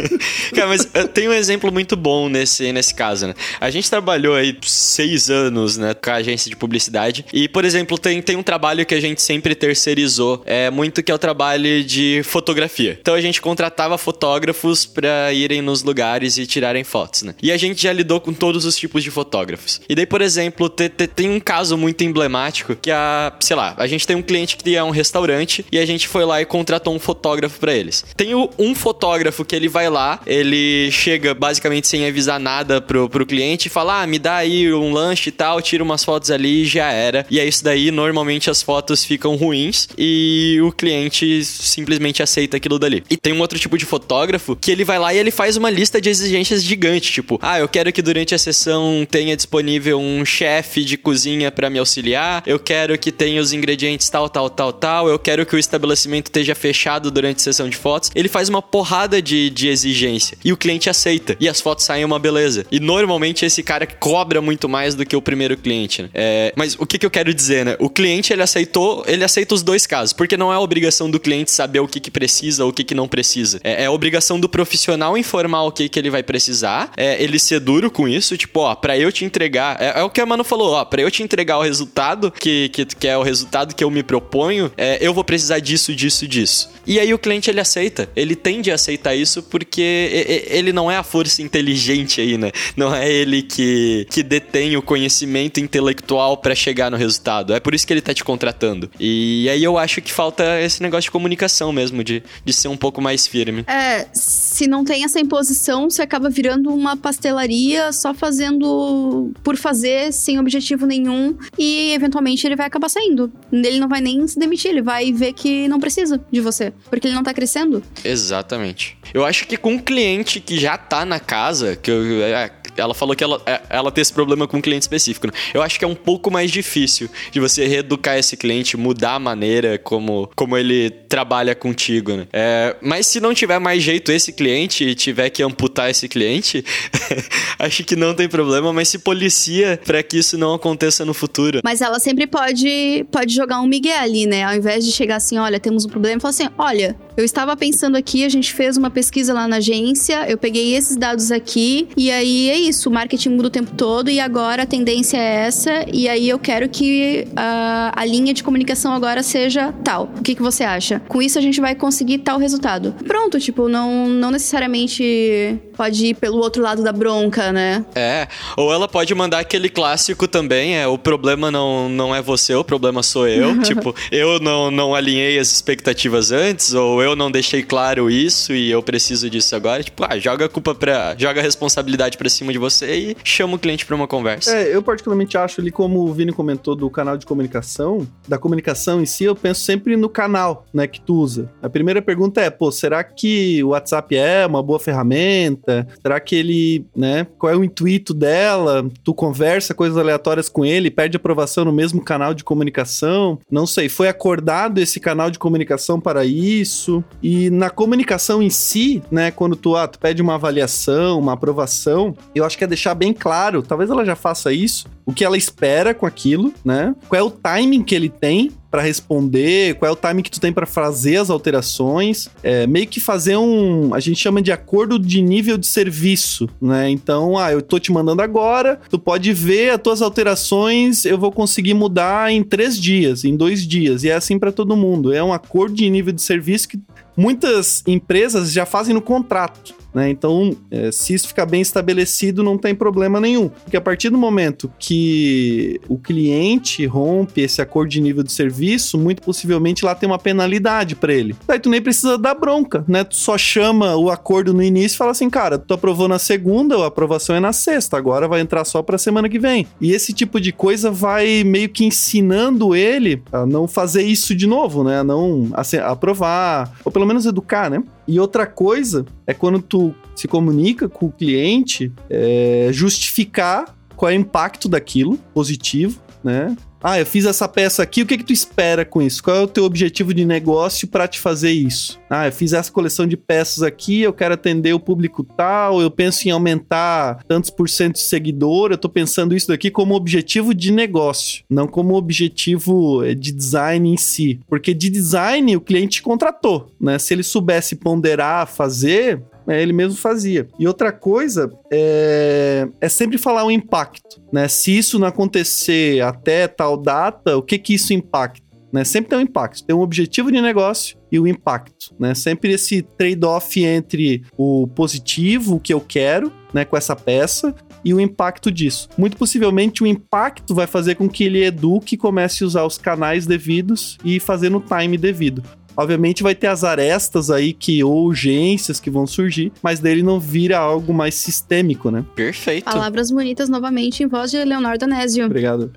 Cara, mas eh, tem um exemplo muito bom nesse, nesse caso, né? A gente trabalhou aí seis anos, né, com a agência de publicidade. E, por exemplo, tem, tem um trabalho que a gente sempre terceirizou, é muito que é o trabalho de fotografia. Então a gente contratava fotógrafos pra irem nos lugares e tirarem fotos, né? E a gente já lidou com todos os tipos de fotógrafos. E daí, por exemplo, te- te- tem um caso muito emblemático que a, sei lá, a gente tem um cliente que é um restaurante e a gente foi lá e contratou um fotógrafo pra eles. Tem um fotógrafo que ele vai lá, ele chega basicamente sem avisar nada pro, pro cliente e fala: Ah, me dá aí um lanche e tal, tira umas fotos ali e já era. E é isso daí, normalmente as fotos ficam ruins e o cliente simplesmente aceita aquilo dali. E tem um outro tipo de fotógrafo que ele vai lá e ele faz uma lista de exigências gigante, tipo, ah, eu quero que durante a sessão tenha disponível um chefe de cozinha pra me auxiliar, eu quero que tenha os ingredientes tal, tal, tal, tal, eu quero que o estabelecimento esteja fechado durante a sessão de fotos. Ele faz uma porrada de, de exigência e o cliente aceita e as fotos saem uma beleza. E normalmente esse cara cobra muito mais do que o primeiro cliente, né? É, mas o que, que eu quero dizer, né? O cliente ele aceitou, ele aceita os dois casos, porque não é obrigação do cliente saber o que, que precisa ou o que, que não precisa. É, é obrigação do profissional informar o que, que ele vai precisar, é, ele ser duro com isso, tipo, ó, pra eu te entregar. É, é o que a Mano falou, ó, pra eu te entregar o resultado, que, que, que é o resultado que eu me proponho, é, eu vou precisar disso, disso, disso. E aí o cliente ele aceita, ele tende a aceitar isso porque ele não é a força inteligente aí, né? Não é ele que, que detém o conhecimento intelectual pra chegar no resultado. É por isso que ele tá te contratando. E aí eu acho que falta esse negócio de comunicação mesmo, de, de ser um pouco mais firme. É, se não tem essa imposição, você acaba virando uma pastelaria só fazendo por fazer, sem objetivo nenhum, e eventualmente ele vai acabar saindo. Ele não vai nem se demitir, ele vai ver que não precisa de você, porque ele não tá crescendo. Exatamente. Eu acho que com um cliente que já tá na casa, que eu, é, ela falou que ela, é, ela tem esse problema com um cliente específico. Né? Eu acho que é um pouco mais difícil de você reeducar esse cliente, mudar a maneira como, como ele trabalha contigo, né? É, mas se não tiver mais jeito esse cliente e tiver que amputar esse cliente, acho que não tem problema, mas se policia pra que isso não aconteça no futuro. Mas ela sempre pode, pode jogar um migué ali, né? Ao invés de chegar assim, olha, temos um problema, falar assim, olha, eu estava pensando aqui, a gente fez uma pesquisa lá na agência, eu peguei esses dados aqui, e aí é isso, o marketing muda o tempo todo, e agora a tendência é essa, e aí eu quero que a, a linha de comunicação agora seja tal. O que, que você acha? Com isso a gente vai conseguir tal resultado. Pronto, tipo, não, não necessariamente pode ir pelo outro lado da bronca, né? É, ou ela pode mandar aquele clássico também, é o problema não, não é você, o problema sou eu. tipo, eu não, não alinhei as expectativas antes, ou eu não deixei claro isso e eu preciso disso agora. Tipo, ah, joga a culpa pra. joga a responsabilidade pra cima de você e chama o cliente pra uma conversa. É, eu particularmente acho ali, como o Vini comentou do canal de comunicação, da comunicação em si, eu penso sempre no canal, né, que tu usa. A primeira pergunta é, pô, será que o WhatsApp é uma boa ferramenta? Será que ele, né, qual é o intuito dela? Tu conversa coisas aleatórias com ele, pede aprovação no mesmo canal de comunicação? Não sei, foi acordado esse canal de comunicação para isso? E na comunicação em si, né, quando tu, ah, tu pede uma avaliação, uma aprovação, eu acho que é deixar bem claro, talvez ela já faça isso, o que ela espera com aquilo, né? Qual é o timing que ele tem para responder, qual é o timing que tu tem para fazer as alterações, é, meio que fazer um, a gente chama de acordo de nível de serviço, né? Então, ah, eu tô te mandando agora, tu pode ver as tuas alterações, eu vou conseguir mudar em três dias, em dois dias, e é assim para todo mundo. É um acordo de nível de serviço que muitas empresas já fazem no contrato. Né? Então, é, se isso ficar bem estabelecido, não tem problema nenhum. Porque a partir do momento que o cliente rompe esse acordo de nível de serviço, muito possivelmente lá tem uma penalidade para ele. Daí tu nem precisa dar bronca, né? Tu só chama o acordo no início e fala assim, cara, tu aprovou na segunda, a aprovação é na sexta, agora vai entrar só pra semana que vem. E esse tipo de coisa vai meio que ensinando ele a não fazer isso de novo, né? A não assim, aprovar, ou pelo menos educar, né? E outra coisa é quando tu se comunica com o cliente, é, justificar qual é o impacto daquilo, positivo, né? Ah, eu fiz essa peça aqui, o que que tu espera com isso? Qual é o teu objetivo de negócio para te fazer isso? Ah, eu fiz essa coleção de peças aqui, eu quero atender o público tal, eu penso em aumentar tantos por cento de seguidor, eu tô pensando isso daqui como objetivo de negócio, não como objetivo eh, de design em si. Porque de design o cliente contratou, né? Se ele soubesse ponderar, fazer, é, ele mesmo fazia. E outra coisa é, é sempre falar o impacto, né? Se isso não acontecer até tal data, o que que isso impacta? Né? Sempre tem um impacto. Tem um objetivo de negócio e o impacto, né? Sempre esse trade-off entre o positivo, o que eu quero, né, com essa peça, e o impacto disso. Muito possivelmente o impacto vai fazer com que ele eduque e comece a usar os canais devidos e fazer no time devido. Obviamente vai ter as arestas aí que ou urgências que vão surgir, mas dele não vira algo mais sistêmico, né? Perfeito. Palavras bonitas novamente em voz de Leonardo Anésio. Obrigado.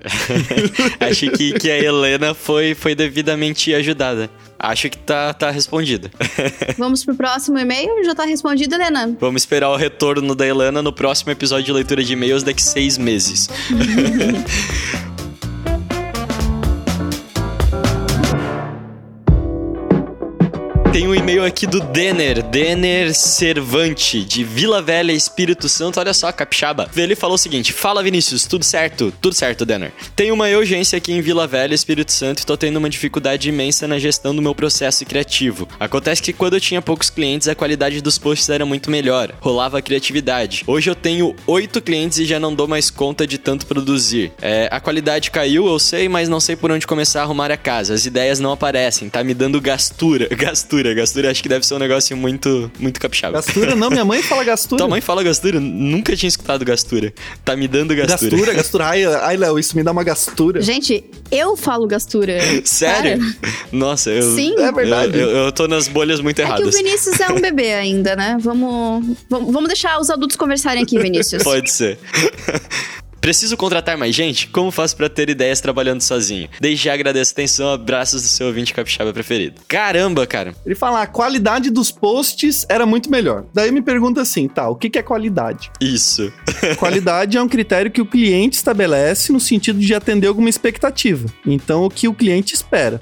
Acho que, que a Helena foi, foi devidamente ajudada. Acho que tá, tá respondida. Vamos pro próximo e-mail? Já tá respondido, Helena? Vamos esperar o retorno da Helena no próximo episódio de leitura de e-mails daqui seis meses. e-mail aqui do Denner, Denner Servante, de Vila Velha, Espírito Santo. Olha só, capixaba. Ele falou o seguinte: Fala Vinícius, tudo certo? Tudo certo, Denner. Tenho uma urgência aqui em Vila Velha, Espírito Santo, e tô tendo uma dificuldade imensa na gestão do meu processo criativo. Acontece que quando eu tinha poucos clientes, a qualidade dos posts era muito melhor, rolava a criatividade. Hoje eu tenho oito clientes e já não dou mais conta de tanto produzir. É, a qualidade caiu, eu sei, mas não sei por onde começar a arrumar a casa. As ideias não aparecem, tá me dando gastura. Gastura, gastura acho que deve ser um negócio muito, muito capixaba. Gastura não, minha mãe fala gastura. Tua mãe fala gastura? Nunca tinha escutado gastura. Tá me dando gastura. Gastura, gastura. Ai, ai, Léo, isso me dá uma gastura. Gente, eu falo gastura. Sério? Cara, Nossa, eu. Sim. É verdade. Eu, eu, eu tô nas bolhas muito É que o erradas. Vinícius é um bebê ainda, né? Vamos, vamos, vamos deixar os adultos conversarem aqui, Vinícius. Pode ser. Preciso contratar mais gente? Como faço pra ter ideias trabalhando sozinho? Desde já agradeço a atenção, abraços do seu ouvinte capixaba preferido. Caramba, cara. Ele fala, a qualidade dos posts era muito melhor. Daí me pergunta assim, tá, o que que é qualidade? Isso. Qualidade é um critério que o cliente estabelece no sentido de atender alguma expectativa. Então, o que o cliente espera.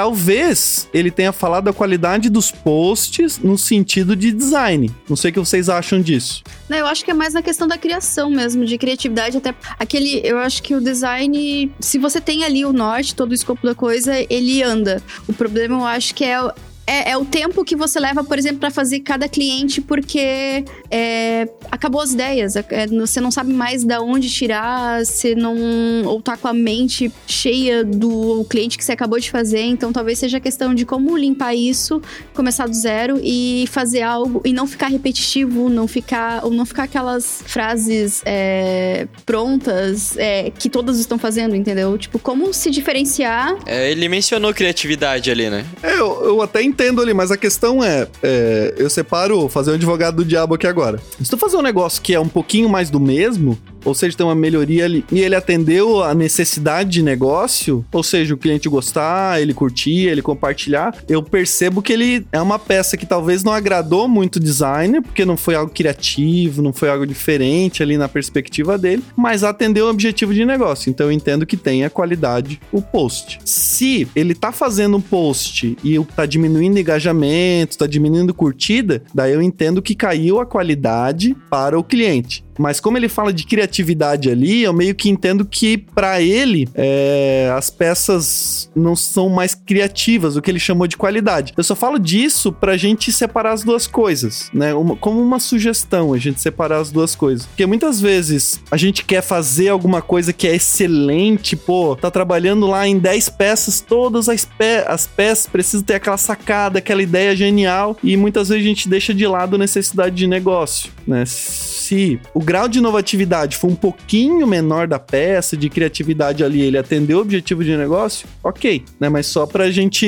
Talvez ele tenha falado da qualidade dos posts no sentido de design. Não sei o que vocês acham disso. Não, eu acho que é mais na questão da criação mesmo, de criatividade. Até aquele. Eu acho que o design, se você tem ali o norte, todo o escopo da coisa, ele anda. O problema eu acho que é. É, é o tempo que você leva, por exemplo, para fazer cada cliente, porque é, acabou as ideias. É, você não sabe mais da onde tirar, você não. Ou tá com a mente cheia do cliente que você acabou de fazer. Então talvez seja questão de como limpar isso, começar do zero e fazer algo e não ficar repetitivo, não ficar. Ou não ficar aquelas frases é, prontas é, que todas estão fazendo, entendeu? Tipo, como se diferenciar. É, ele mencionou criatividade ali, né? É, eu, eu até entendo ali, mas a questão é, é, eu separo fazer um advogado do diabo aqui agora. Se tu fazer um negócio que é um pouquinho mais do mesmo, ou seja, tem uma melhoria ali, e ele atendeu a necessidade de negócio, ou seja, o cliente gostar, ele curtir, ele compartilhar, eu percebo que ele é uma peça que talvez não agradou muito o designer, porque não foi algo criativo, não foi algo diferente ali na perspectiva dele, mas atendeu o objetivo de negócio. Então eu entendo que tenha qualidade o post. Se ele tá fazendo um post e tá diminuindo engajamento, tá diminuindo curtida, daí eu entendo que caiu a qualidade para o cliente. Mas como ele fala de criatividade ali, eu meio que entendo que para ele é, as peças não são mais criativas, o que ele chamou de qualidade. Eu só falo disso pra gente separar as duas coisas, né? Uma, como uma sugestão, a gente separar as duas coisas. Porque muitas vezes a gente quer fazer alguma coisa que é excelente, pô, tá trabalhando lá em 10 peças, todas as, pe as peças precisam ter aquela sacada, aquela ideia genial, e muitas vezes a gente deixa de lado a necessidade de negócio, né? Se o grau de inovatividade for um pouquinho menor da peça, de criatividade ali, ele atendeu o objetivo de negócio, ok, né? Mas só pra gente.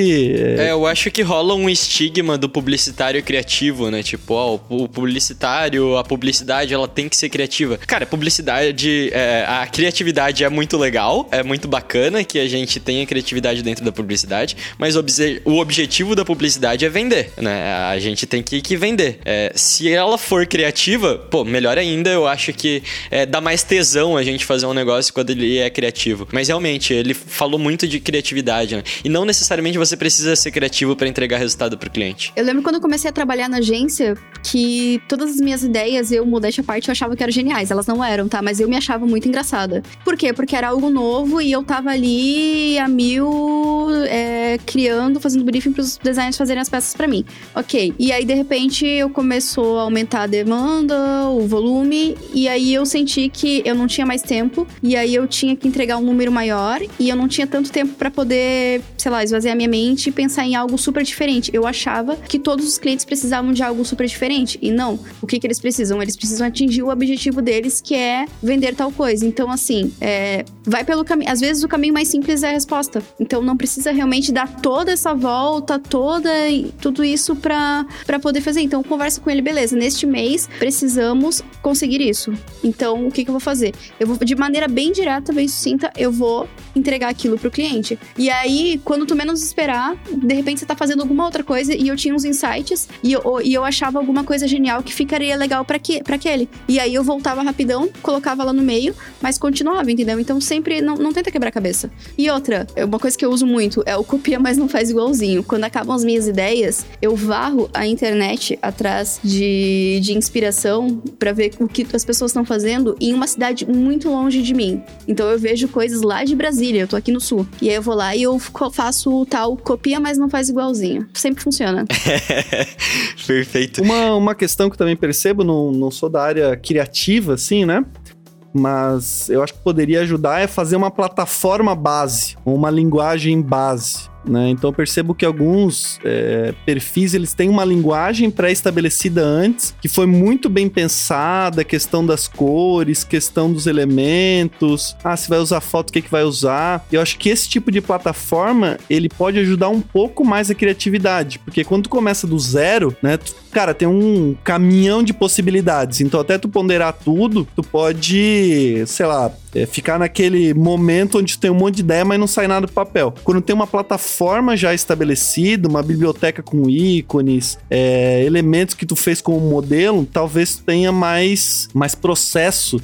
É, eu acho que rola um estigma do publicitário criativo, né? Tipo, ó, o publicitário, a publicidade, ela tem que ser criativa. Cara, publicidade, é, a criatividade é muito legal, é muito bacana que a gente tenha criatividade dentro da publicidade, mas o objetivo da publicidade é vender, né? A gente tem que, que vender. É, se ela for criativa, pô, melhor ainda, eu acho que é, dá mais tesão a gente fazer um negócio quando ele é criativo. Mas realmente, ele falou muito de criatividade, né? E não necessariamente você precisa ser criativo para entregar resultado pro cliente. Eu lembro quando eu comecei a trabalhar na agência que todas as minhas ideias, eu, modéstia a parte, eu achava que eram geniais. Elas não eram, tá? Mas eu me achava muito engraçada. Por quê? Porque era algo novo e eu tava ali a mil é, criando, fazendo briefing pros designers fazerem as peças para mim. Ok. E aí, de repente, eu começou a aumentar a demanda, o volume, e aí eu senti que eu não tinha mais tempo, e aí eu tinha que entregar um número maior, e eu não tinha tanto tempo para poder, sei lá, esvaziar minha mente e pensar em algo super diferente. Eu achava que todos os clientes precisavam de algo super diferente, e não. O que, que eles precisam? Eles precisam atingir o objetivo deles, que é vender tal coisa. Então, assim, é, vai pelo caminho. Às vezes o caminho mais simples é a resposta. Então, não precisa realmente dar toda essa volta, toda tudo isso para poder fazer. Então, conversa com ele, beleza. Neste mês precisamos conseguir isso. Então, o que, que eu vou fazer? Eu vou, de maneira bem direta, bem sucinta, eu vou entregar aquilo pro cliente. E aí, quando tu menos esperar, de repente você tá fazendo alguma outra coisa e eu tinha uns insights e eu, e eu achava alguma coisa genial que ficaria legal para que, pra aquele. E aí eu voltava rapidão, colocava lá no meio, mas continuava, entendeu? Então sempre não, não tenta quebrar a cabeça. E outra, é uma coisa que eu uso muito é o copia, mas não faz igualzinho. Quando acabam as minhas ideias, eu varro a internet atrás de, de inspiração para ver o que as pessoas estão fazendo em uma cidade muito longe de mim. Então eu vejo coisas lá de Brasília, eu tô aqui no sul. E aí eu vou lá e eu faço o tal copia, mas não faz igualzinho. Sempre funciona. Perfeito. Uma, uma questão que eu também percebo, não, não sou da área criativa, assim, né? Mas eu acho que poderia ajudar é fazer uma plataforma base, uma linguagem base. Né? Então eu percebo que alguns é, perfis eles têm uma linguagem pré-estabelecida antes, que foi muito bem pensada, questão das cores, questão dos elementos, ah, se vai usar foto, o que, que vai usar. Eu acho que esse tipo de plataforma ele pode ajudar um pouco mais a criatividade, porque quando tu começa do zero, né, tu, cara, tem um caminhão de possibilidades. Então até tu ponderar tudo, tu pode, sei lá, é, ficar naquele momento onde tem um monte de ideia, mas não sai nada do papel. Quando tem uma plataforma já estabelecida, uma biblioteca com ícones, é, elementos que tu fez como modelo, talvez tenha mais, mais processo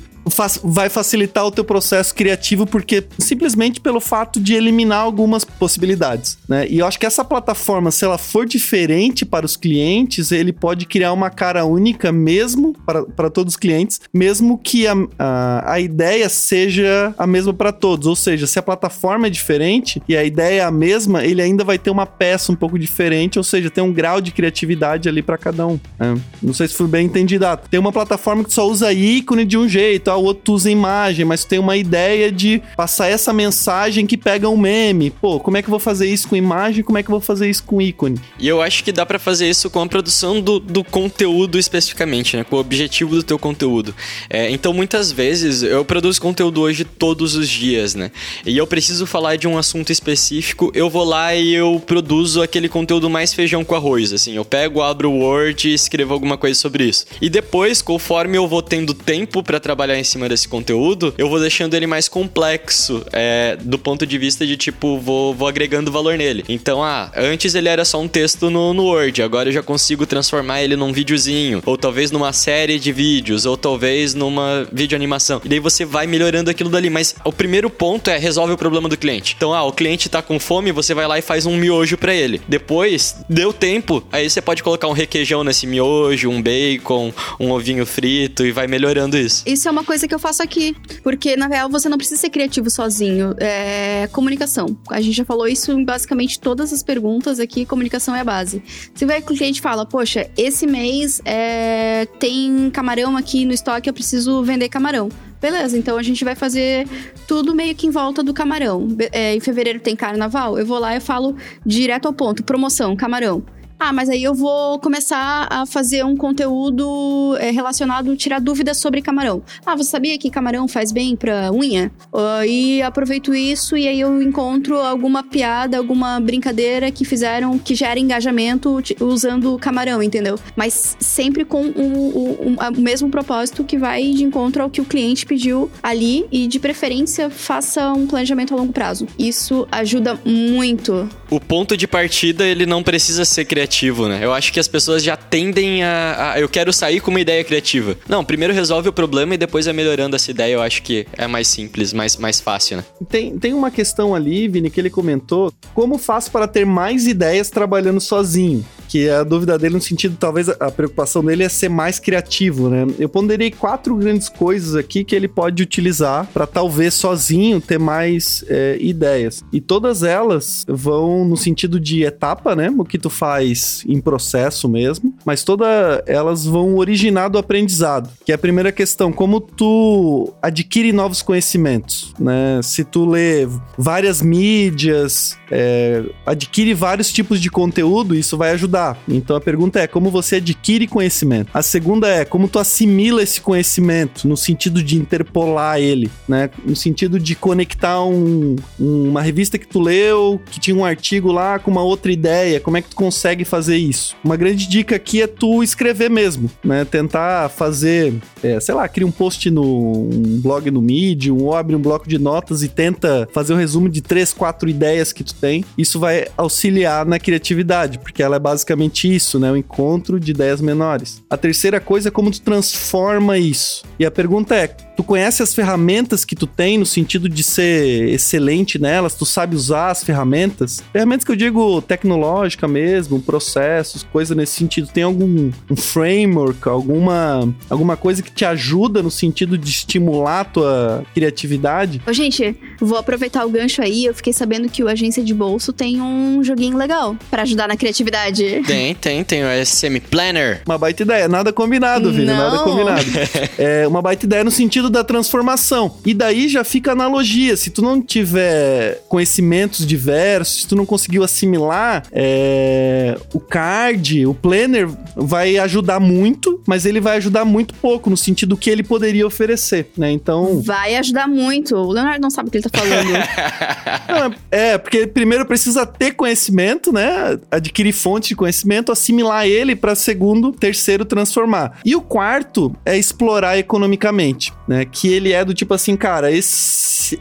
vai facilitar o teu processo criativo porque simplesmente pelo fato de eliminar algumas possibilidades, né? E eu acho que essa plataforma, se ela for diferente para os clientes, ele pode criar uma cara única mesmo para, para todos os clientes, mesmo que a, a, a ideia seja a mesma para todos. Ou seja, se a plataforma é diferente e a ideia é a mesma, ele ainda vai ter uma peça um pouco diferente, ou seja, tem um grau de criatividade ali para cada um. Né? Não sei se foi bem entendido. Ah, tem uma plataforma que só usa ícone de um jeito, o outro usa imagem, mas tem uma ideia de passar essa mensagem que pega um meme. Pô, como é que eu vou fazer isso com imagem? Como é que eu vou fazer isso com ícone? E eu acho que dá para fazer isso com a produção do, do conteúdo especificamente, né? Com o objetivo do teu conteúdo. É, então, muitas vezes, eu produzo conteúdo hoje todos os dias, né? E eu preciso falar de um assunto específico, eu vou lá e eu produzo aquele conteúdo mais feijão com arroz, assim. Eu pego, abro o Word e escrevo alguma coisa sobre isso. E depois, conforme eu vou tendo tempo para trabalhar em cima desse conteúdo, eu vou deixando ele mais complexo, é, do ponto de vista de tipo, vou, vou agregando valor nele. Então, ah, antes ele era só um texto no, no Word, agora eu já consigo transformar ele num videozinho, ou talvez numa série de vídeos, ou talvez numa videoanimação. E daí você vai melhorando aquilo dali. Mas o primeiro ponto é resolve o problema do cliente. Então, ah, o cliente tá com fome, você vai lá e faz um miojo para ele. Depois, deu tempo, aí você pode colocar um requeijão nesse miojo, um bacon, um ovinho frito e vai melhorando isso. Isso é uma coisa que eu faço aqui. Porque, na real, você não precisa ser criativo sozinho. É comunicação. A gente já falou isso em basicamente todas as perguntas aqui. Comunicação é a base. Você vai com o cliente fala: Poxa, esse mês é, tem camarão aqui no estoque, eu preciso vender camarão. Beleza, então a gente vai fazer tudo meio que em volta do camarão. É, em fevereiro tem carnaval, eu vou lá e falo direto ao ponto: promoção, camarão. Ah, mas aí eu vou começar a fazer um conteúdo é, relacionado, tirar dúvidas sobre camarão. Ah, você sabia que camarão faz bem pra unha? Uh, e aproveito isso e aí eu encontro alguma piada, alguma brincadeira que fizeram que gera engajamento usando camarão, entendeu? Mas sempre com o, mesmo propósito que vai de encontro ao que o cliente pediu ali e de preferência faça um planejamento a longo prazo. Isso ajuda muito. O ponto de partida ele não precisa ser criativo criativo, né? Eu acho que as pessoas já tendem a, a, Eu quero sair com uma ideia criativa. Não, primeiro resolve o problema e depois é melhorando essa ideia. Eu acho que é mais simples, mais, mais fácil, né? Tem, tem uma questão ali, Vini, que ele comentou: como faço para ter mais ideias trabalhando sozinho? Que a dúvida dele no sentido, talvez a preocupação dele é ser mais criativo, né? Eu ponderei quatro grandes coisas aqui que ele pode utilizar para talvez sozinho ter mais é, ideias. E todas elas vão no sentido de etapa, né? O que tu faz em processo mesmo, mas todas elas vão originar do aprendizado. Que é a primeira questão, como tu adquire novos conhecimentos, né? Se tu lê várias mídias, é, adquire vários tipos de conteúdo, isso vai ajudar estudar. Então a pergunta é como você adquire conhecimento. A segunda é como tu assimila esse conhecimento no sentido de interpolar ele, né? No sentido de conectar um, uma revista que tu leu, que tinha um artigo lá com uma outra ideia. Como é que tu consegue fazer isso? Uma grande dica aqui é tu escrever mesmo, né? Tentar fazer, é, sei lá, cria um post no um blog no Medium ou abre um bloco de notas e tenta fazer um resumo de três, quatro ideias que tu tem. Isso vai auxiliar na criatividade, porque ela é basicamente basicamente isso, né? O encontro de ideias menores. A terceira coisa é como tu transforma isso. E a pergunta é: tu conhece as ferramentas que tu tem no sentido de ser excelente nelas? Tu sabe usar as ferramentas? Ferramentas que eu digo tecnológica mesmo, processos, coisa nesse sentido. Tem algum um framework, alguma, alguma coisa que te ajuda no sentido de estimular a tua criatividade? Ô, gente, vou aproveitar o gancho aí. Eu fiquei sabendo que o Agência de Bolso tem um joguinho legal para ajudar na criatividade. Tem, tem, tem o SM Planner. Uma baita ideia, nada combinado, filho, nada combinado. é uma baita ideia no sentido da transformação. E daí já fica analogia, se tu não tiver conhecimentos diversos, se tu não conseguiu assimilar, é... o card, o planner vai ajudar muito, mas ele vai ajudar muito pouco no sentido que ele poderia oferecer, né? Então... Vai ajudar muito. O Leonardo não sabe o que ele tá falando. não, é, porque primeiro precisa ter conhecimento, né? Adquirir fonte de conhecimento, assimilar ele para segundo, terceiro transformar. E o quarto é explorar economicamente, né? Que ele é do tipo assim, cara, esse,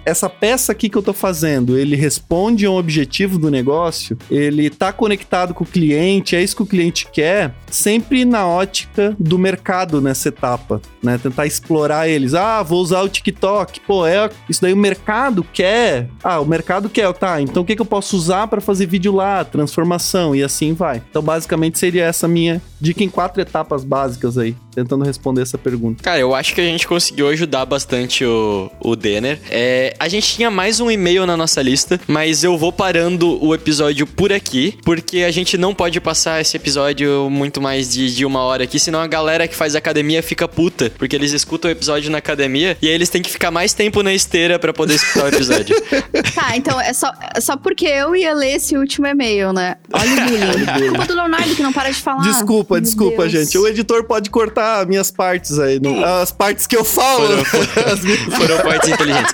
essa peça aqui que eu tô fazendo, ele responde a um objetivo do negócio, ele tá conectado com o cliente, é isso que o cliente quer, sempre na ótica do mercado nessa etapa, né? Tentar explorar eles. Ah, vou usar o TikTok. Pô, é isso daí o mercado quer. Ah, o mercado quer, tá? Então o que, que eu posso usar para fazer vídeo lá, transformação e assim vai. Então basicamente seria essa minha dica em quatro etapas básicas aí tentando responder essa pergunta. Cara, eu acho que a gente conseguiu ajudar bastante o, o Denner. É, a gente tinha mais um e-mail na nossa lista, mas eu vou parando o episódio por aqui, porque a gente não pode passar esse episódio muito mais de, de uma hora aqui, senão a galera que faz academia fica puta, porque eles escutam o episódio na academia e aí eles têm que ficar mais tempo na esteira para poder escutar o episódio. tá, então é só, é só porque eu ia ler esse último e-mail, né? Olha o bullying. Culpa do Leonardo que não para de falar. Desculpa, Meu desculpa, Deus. gente. O editor pode cortar minhas partes aí. No, as partes que eu falo. Foram, foram, foram partes inteligentes.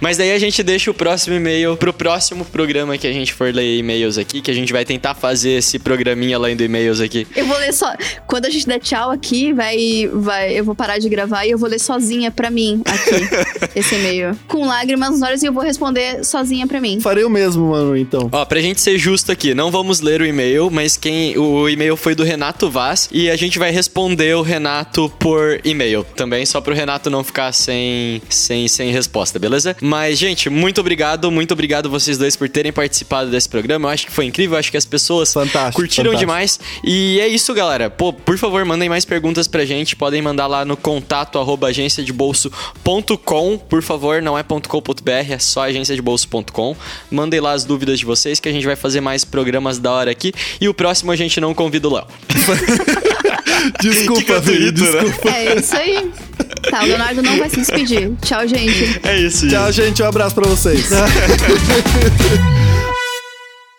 Mas daí a gente deixa o próximo e-mail pro próximo programa que a gente for ler e-mails aqui, que a gente vai tentar fazer esse programinha lendo e-mails aqui. Eu vou ler só. Quando a gente der tchau aqui, vai, vai, eu vou parar de gravar e eu vou ler sozinha pra mim aqui esse e-mail. Com lágrimas nos olhos e eu vou responder sozinha pra mim. Farei o mesmo, mano, então. Ó, pra gente ser justo aqui, não vamos ler o e-mail, mas quem o e-mail foi do Renato Vaz e a gente vai responder o Renato por e-mail também, só pro Renato não ficar sem, sem, sem resposta, beleza? Mas, gente, muito obrigado, muito obrigado vocês dois por terem participado desse programa. Eu acho que foi incrível, acho que as pessoas Fantástico, curtiram fantástico. demais. E é isso, galera. Pô, por favor, mandem mais perguntas pra gente. Podem mandar lá no contato arroba agenciadebolso.com. Por favor, não é .com.br, é só agenciadebolso.com. Mandem lá as dúvidas de vocês que a gente vai fazer mais programas da hora aqui. E o próximo a gente não convida o Léo. Desculpa, doído, né? É isso aí. Tá, o Leonardo não vai se despedir. Tchau, gente. É isso, Tchau, gente. Um abraço pra vocês.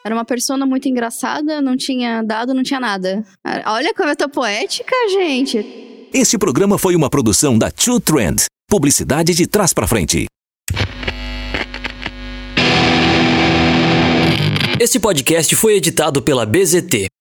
Era uma persona muito engraçada, não tinha dado, não tinha nada. Olha como eu tô poética, gente. Este programa foi uma produção da True Trend. Publicidade de trás pra frente. Esse podcast foi editado pela BZT,